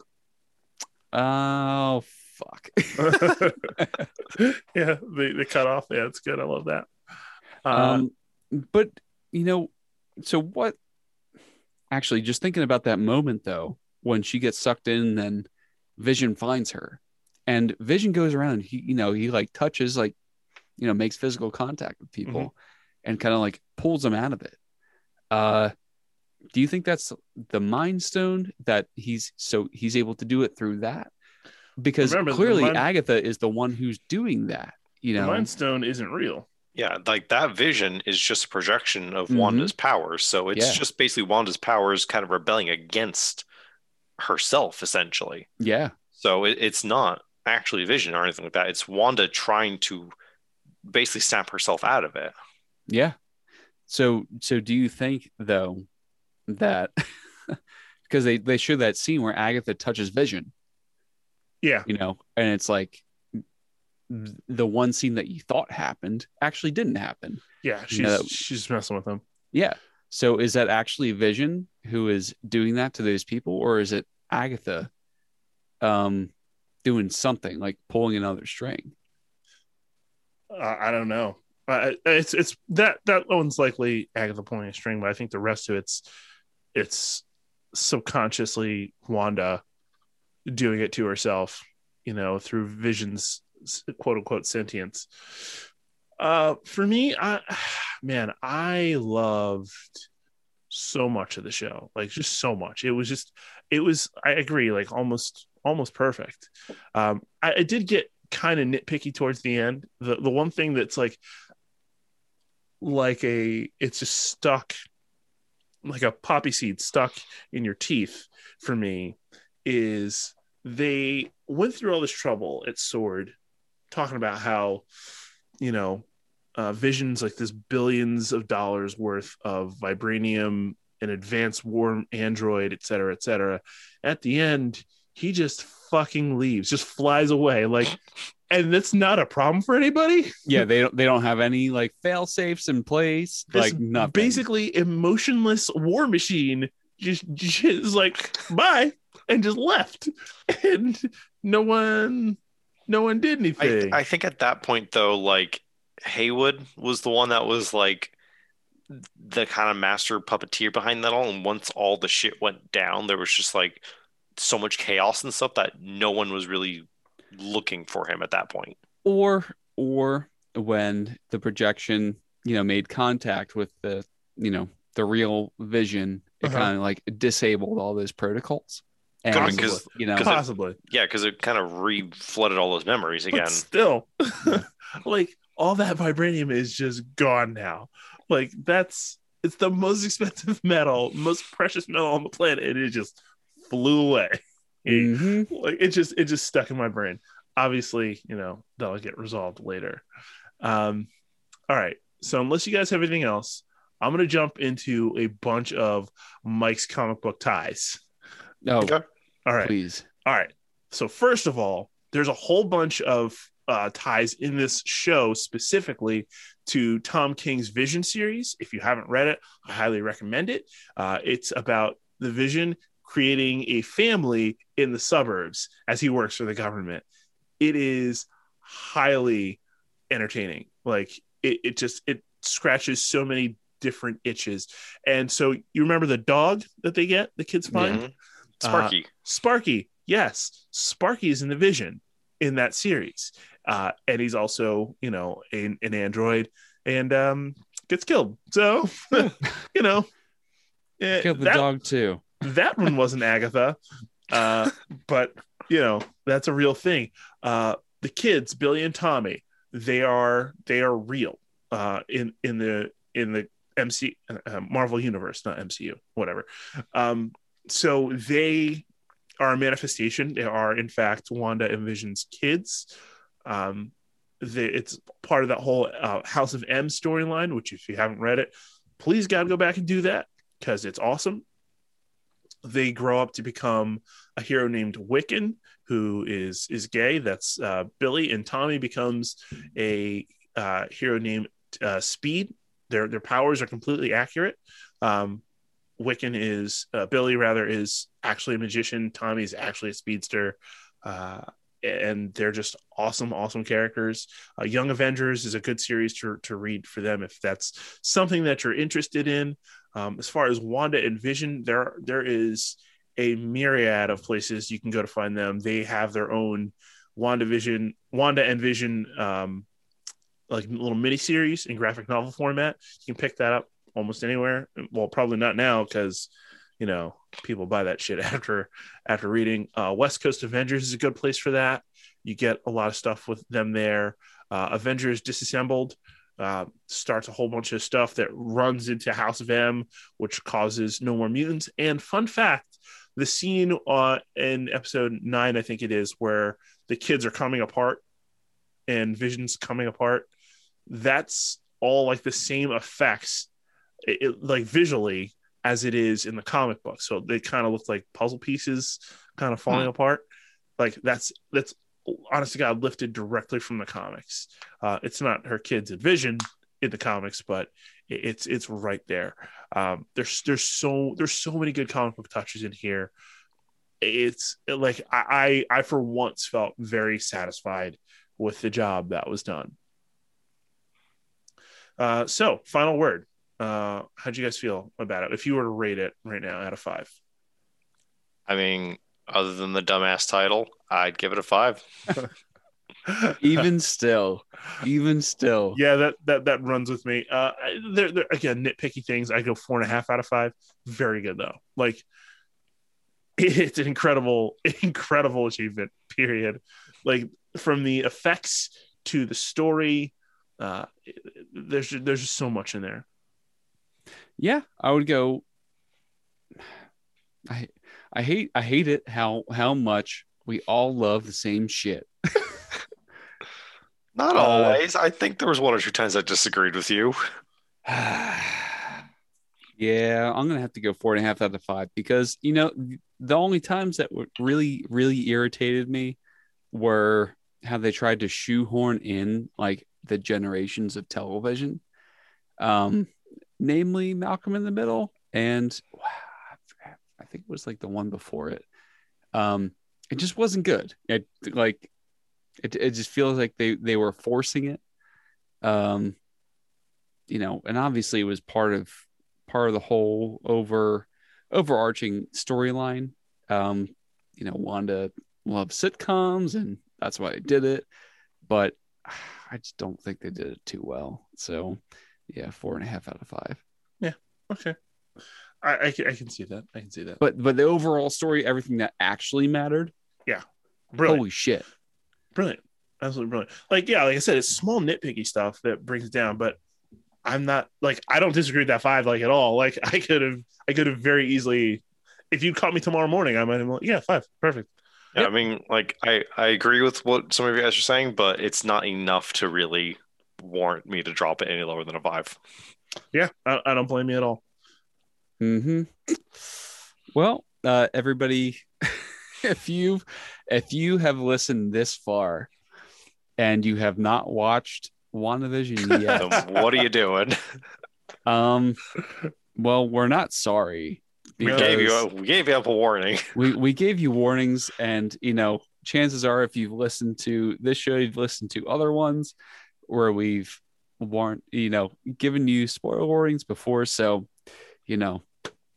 "Oh fuck." yeah, they, they cut off. Yeah, it's good. I love that. Uh, um but you know so what actually just thinking about that moment though when she gets sucked in and then vision finds her and vision goes around he you know he like touches like you know makes physical contact with people and kind of like pulls them out of it uh do you think that's the mind stone that he's so he's able to do it through that because Remember, clearly Mind- Agatha is the one who's doing that. You The know, Mind Stone isn't real. Yeah, like that vision is just a projection of Mhm. Wanda's powers. So it's Yeah. just basically Wanda's powers kind of rebelling against herself, essentially. yeah, So it, it's not actually vision or anything like that. It's Wanda trying to basically snap herself out of it. yeah. So, so do you think though that because they they show that scene where Agatha touches Vision, Yeah. you know, and it's like the one scene that you thought happened actually didn't happen. Yeah. She's No. she's messing with him. Yeah. So is that actually Vision who is doing that to those people, or is it Agatha um doing something like pulling another string? Uh, I don't know. Uh, it's it's that that one's likely Agatha pulling a string, but I think the rest of it's it's subconsciously Wanda doing it to herself, you know, through Vision's quote unquote sentience. Uh, for me, I man, I loved so much of the show, like just so much. It was just, it was. I agree, like almost almost perfect. Um, I, I did get kind of nitpicky towards the end. The the one thing that's like like a it's just stuck like a poppy seed stuck in your teeth for me is they went through all this trouble at Sword talking about how you know uh, visions like this billions of dollars worth of vibranium an advanced war android et cetera et cetera. At the end he just fucking leaves just flies away. Like and that's not a problem for anybody. Yeah, they don't they don't have any like fail safes in place, this like nothing. basically emotionless war machine just, just like bye and just left. And no one no one did I, anything I think at that point, though, like Hayward was the one that was like the kind of master puppeteer behind that all. And once all the shit went down, there was just like so much chaos and stuff that no one was really looking for him at that point. or or when the projection, you know, made contact with the, you know, the real vision, it Uh-huh. kind of like disabled all those protocols. And Could've been 'cause- you know, 'cause it- possibly Yeah, because it kind of re-flooded all those memories again. but still like all that vibranium is just gone now like that's it's the most expensive metal most precious metal on the planet and it just flew away Mhm. like it just it just stuck in my brain obviously you know that'll get resolved later um all right so unless you guys have anything else i'm gonna jump into a bunch of mike's comic book ties No. Okay. All right please. all right. So first of all, there's a whole bunch of uh, ties in this show specifically to Tom King's Vision series. If you haven't read it, I highly recommend it. Uh, it's about the Vision creating a family in the suburbs as he works for the government. It is highly entertaining. Like it, it just it scratches so many different itches. And so you remember the dog that they get, the kids find. Mhm. Sparky. Sparky, yes, Sparky is in the Vision in that series, uh, and he's also you know an, an android and um, gets killed. So you know, eh, Killed the that, dog too. that one wasn't Agatha, uh, but you know that's a real thing. Uh, the kids, Billy and Tommy, they are they are real uh, in in the in the MC uh, Marvel universe, not MCU, whatever. Um, so they are a manifestation. They are in fact Wanda and Vision's kids. Um, they, it's part of that whole uh, House of M storyline. Which, if you haven't read it, please gotta go back and do that because it's awesome they grow up to become a hero named Wiccan, who is is gay. That's uh, Billy, and Tommy becomes a uh, hero named uh, Speed. Their their powers are completely accurate. Um, Wiccan is uh, Billy rather is actually a magician. Tommy is actually a speedster. Uh, and they're just awesome, awesome characters. Uh, Young Avengers is a good series to, to read for them if that's something that you're interested in. Um, as far as Wanda and Vision, there there is a myriad of places you can go to find them. They have their own Wanda Vision, Wanda and Vision, um, like little mini series in graphic novel format. You can pick that up almost anywhere. Well, probably not now because you know people buy that shit after after reading. Uh, West Coast Avengers is a good place for that. You get a lot of stuff with them there. Uh, Avengers Disassembled uh, starts a whole bunch of stuff that runs into House of M, which causes no more mutants. And fun fact the scene uh, in episode nine, I think it is, where the kids are coming apart and Vision's coming apart, that's all like the same effects, it, it, like visually, as it is in the comic book. So they kind of look like puzzle pieces kind of falling hmm. apart. Like that's that's honest to God lifted directly from the comics. Uh, it's not her kids Vision in the comics, but it's it's right there. Um, there's there's so there's so many good comic book touches in here. It's like I I, I for once felt very satisfied with the job that was done. Uh, so final word. Uh, how'd you guys feel about it? If you were to rate it right now out of five. I mean, other than the dumbass title, I'd give it a five. even still, even still, yeah, that that that runs with me. Uh, they're, they're again nitpicky things. I go four and a half out of five. Very good though. Like it's an incredible, incredible achievement. Period. Like from the effects to the story, uh, there's there's just so much in there. Yeah, I would go. I I hate I hate it how how much we all love the same shit. Not uh, always. I think there was one or two times I disagreed with you. yeah, I'm gonna have to go four and a half out of five because you know the only times that really really irritated me were how they tried to shoehorn in like the generations of television, um, namely Malcolm in the Middle and I think it was like the one before it. Um, it just wasn't good. It like it, it just feels like they they were forcing it. Um, you know, and obviously it was part of part of the whole over overarching storyline. Um, you know, Wanda loves sitcoms and that's why I did it. But I just don't think they did it too well. So yeah, four and a half out of five. Yeah. Okay. I, I, I can see that. I can see that. But but the overall story, everything that actually mattered. Yeah. Brilliant. Holy shit. Brilliant. Absolutely brilliant. Like, yeah, like I said, it's small nitpicky stuff that brings it down, but I'm not like I don't disagree with that five like at all. Like I could have I could have very easily if you caught me tomorrow morning, I might have like, yeah, five. Perfect. Yeah, yep. I mean, like I I agree with what some of you guys are saying, but it's not enough to really warrant me to drop it any lower than a five. Yeah, I, I don't blame you at all. Hmm. Well, uh, everybody, if you if you have listened this far and you have not watched WandaVision yet, what are you doing? Um. Well, we're not sorry. We gave you a, we gave you up a warning. We we gave you warnings, and you know, chances are, if you've listened to this show, you've listened to other ones where we've warned, you know, given you spoiler warnings before. So, you know,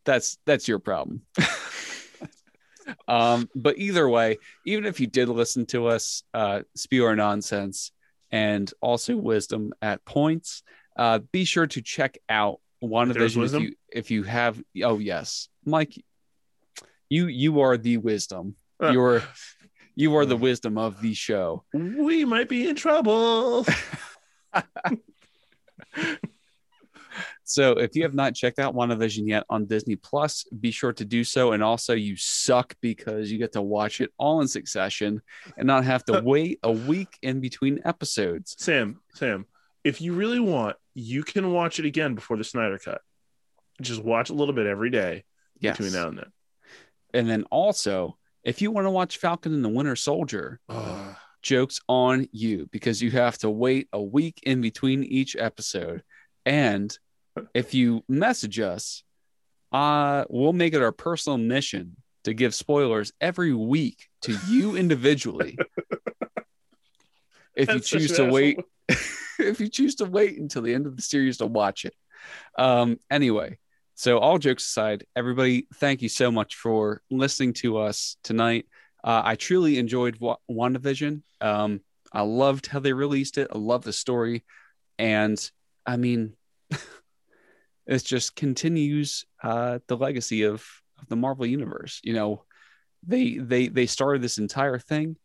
that's that's your problem. um, but either way, even if you did listen to us uh, spew our nonsense and also wisdom at points, uh, be sure to check out WandaVision if you if you have. Oh yes, Mike, you you are the wisdom. Uh, You're you are the wisdom of the show. We might be in trouble. So if you have not checked out WandaVision yet on Disney Plus, be sure to do so. And also, you suck because you get to watch it all in succession and not have to wait a week in between episodes. Sam, Sam, if you really want, you can watch it again before the Snyder Cut. Just watch a little bit every day yes. between now and then. And then also, if you want to watch Falcon and the Winter Soldier, jokes on you because you have to wait a week in between each episode. And if you message us, uh, we'll make it our personal mission to give spoilers every week to you individually. if That's you choose to wait, if you choose to wait until the end of the series to watch it. Um, anyway, so all jokes aside, everybody, thank you so much for listening to us tonight. Uh, I truly enjoyed w- WandaVision. Um, I loved how they released it. I love the story, and I mean, it just continues uh, the legacy of of the Marvel universe. You know, they they they started this entire thing,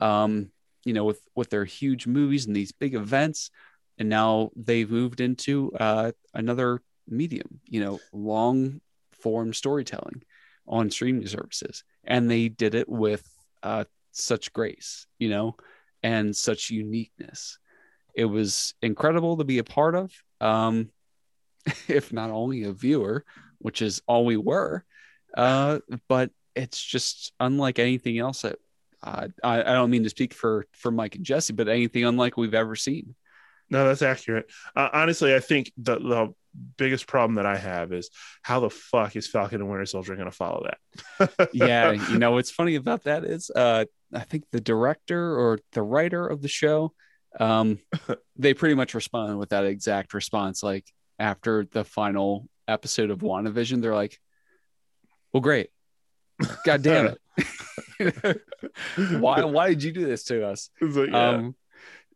um, you know, with with their huge movies and these big events, and now they've moved into uh, another medium. You know, long form storytelling on streaming services, and they did it with uh, such grace. You know, and such uniqueness. It was incredible to be a part of. Um, if not only a viewer, which is all we were, uh, but it's just unlike anything else that uh, I, I don't mean to speak for for Mike and Jesse, but anything unlike we've ever seen. No, that's accurate. Uh, honestly, I think the the biggest problem that I have is how the fuck is Falcon and Winter Soldier going to follow that? yeah, you know what's funny about that is uh, I think the director or the writer of the show, um, they pretty much respond with that exact response. Like after the final episode of WandaVision, they're like, "Well, great, God damn it, why why did you do this to us?" Like, yeah. Um,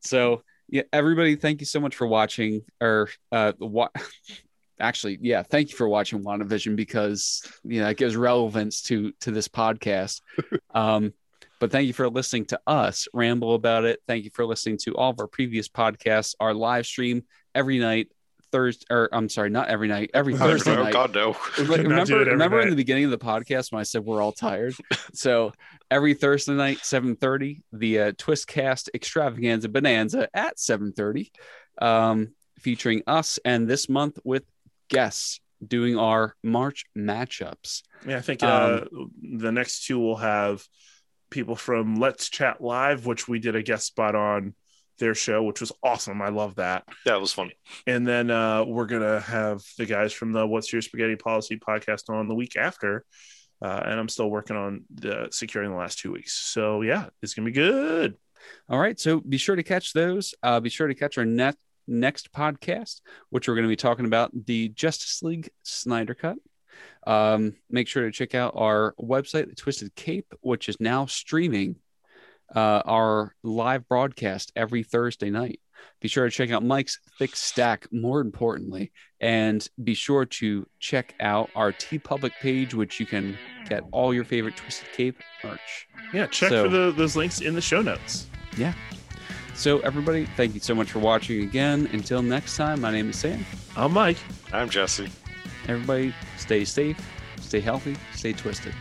so yeah, everybody, thank you so much for watching. Or uh, what? Actually, yeah, thank you for watching WandaVision because you know it gives relevance to to this podcast. Um, but thank you for listening to us ramble about it. Thank you for listening to all of our previous podcasts, our live stream every night. Thursday, or I'm sorry, not every night, every Thursday oh, night. God, no. Cannot remember, do it remember in the beginning of the podcast when I said we're all tired? so every Thursday night, 7:30, the uh, Twistcast Extravaganza Bonanza at 7:30, um, featuring us, and this month with guests doing our March matchups. Yeah, I think uh, Um, the next two will have people from Let's Chat Live, which we did a guest spot on their show, which was awesome. I love that. That was fun. And then uh, we're gonna have the guys from the What's Your Spaghetti Policy podcast on the week after. Uh, and I'm still working on the securing the last two weeks. So yeah, it's gonna be good. All right. So be sure to catch those. Uh, be sure to catch our net, next podcast, which we're going to be talking about the Justice League Snyder Cut. Um, make sure to check out our website, The Twisted Cape, which is now streaming uh, our live broadcast every Thursday night. Be sure to check out Mike's Thick Stack, more importantly, and be sure to check out our TeePublic page, which you can get all your favorite Twisted Cape merch. Yeah, check So- for the, those links in the show notes. Yeah. So, everybody, thank you so much for watching again. Until next time, my name is Sam. I'm Mike. I'm Jesse. Everybody, stay safe, stay healthy, stay twisted.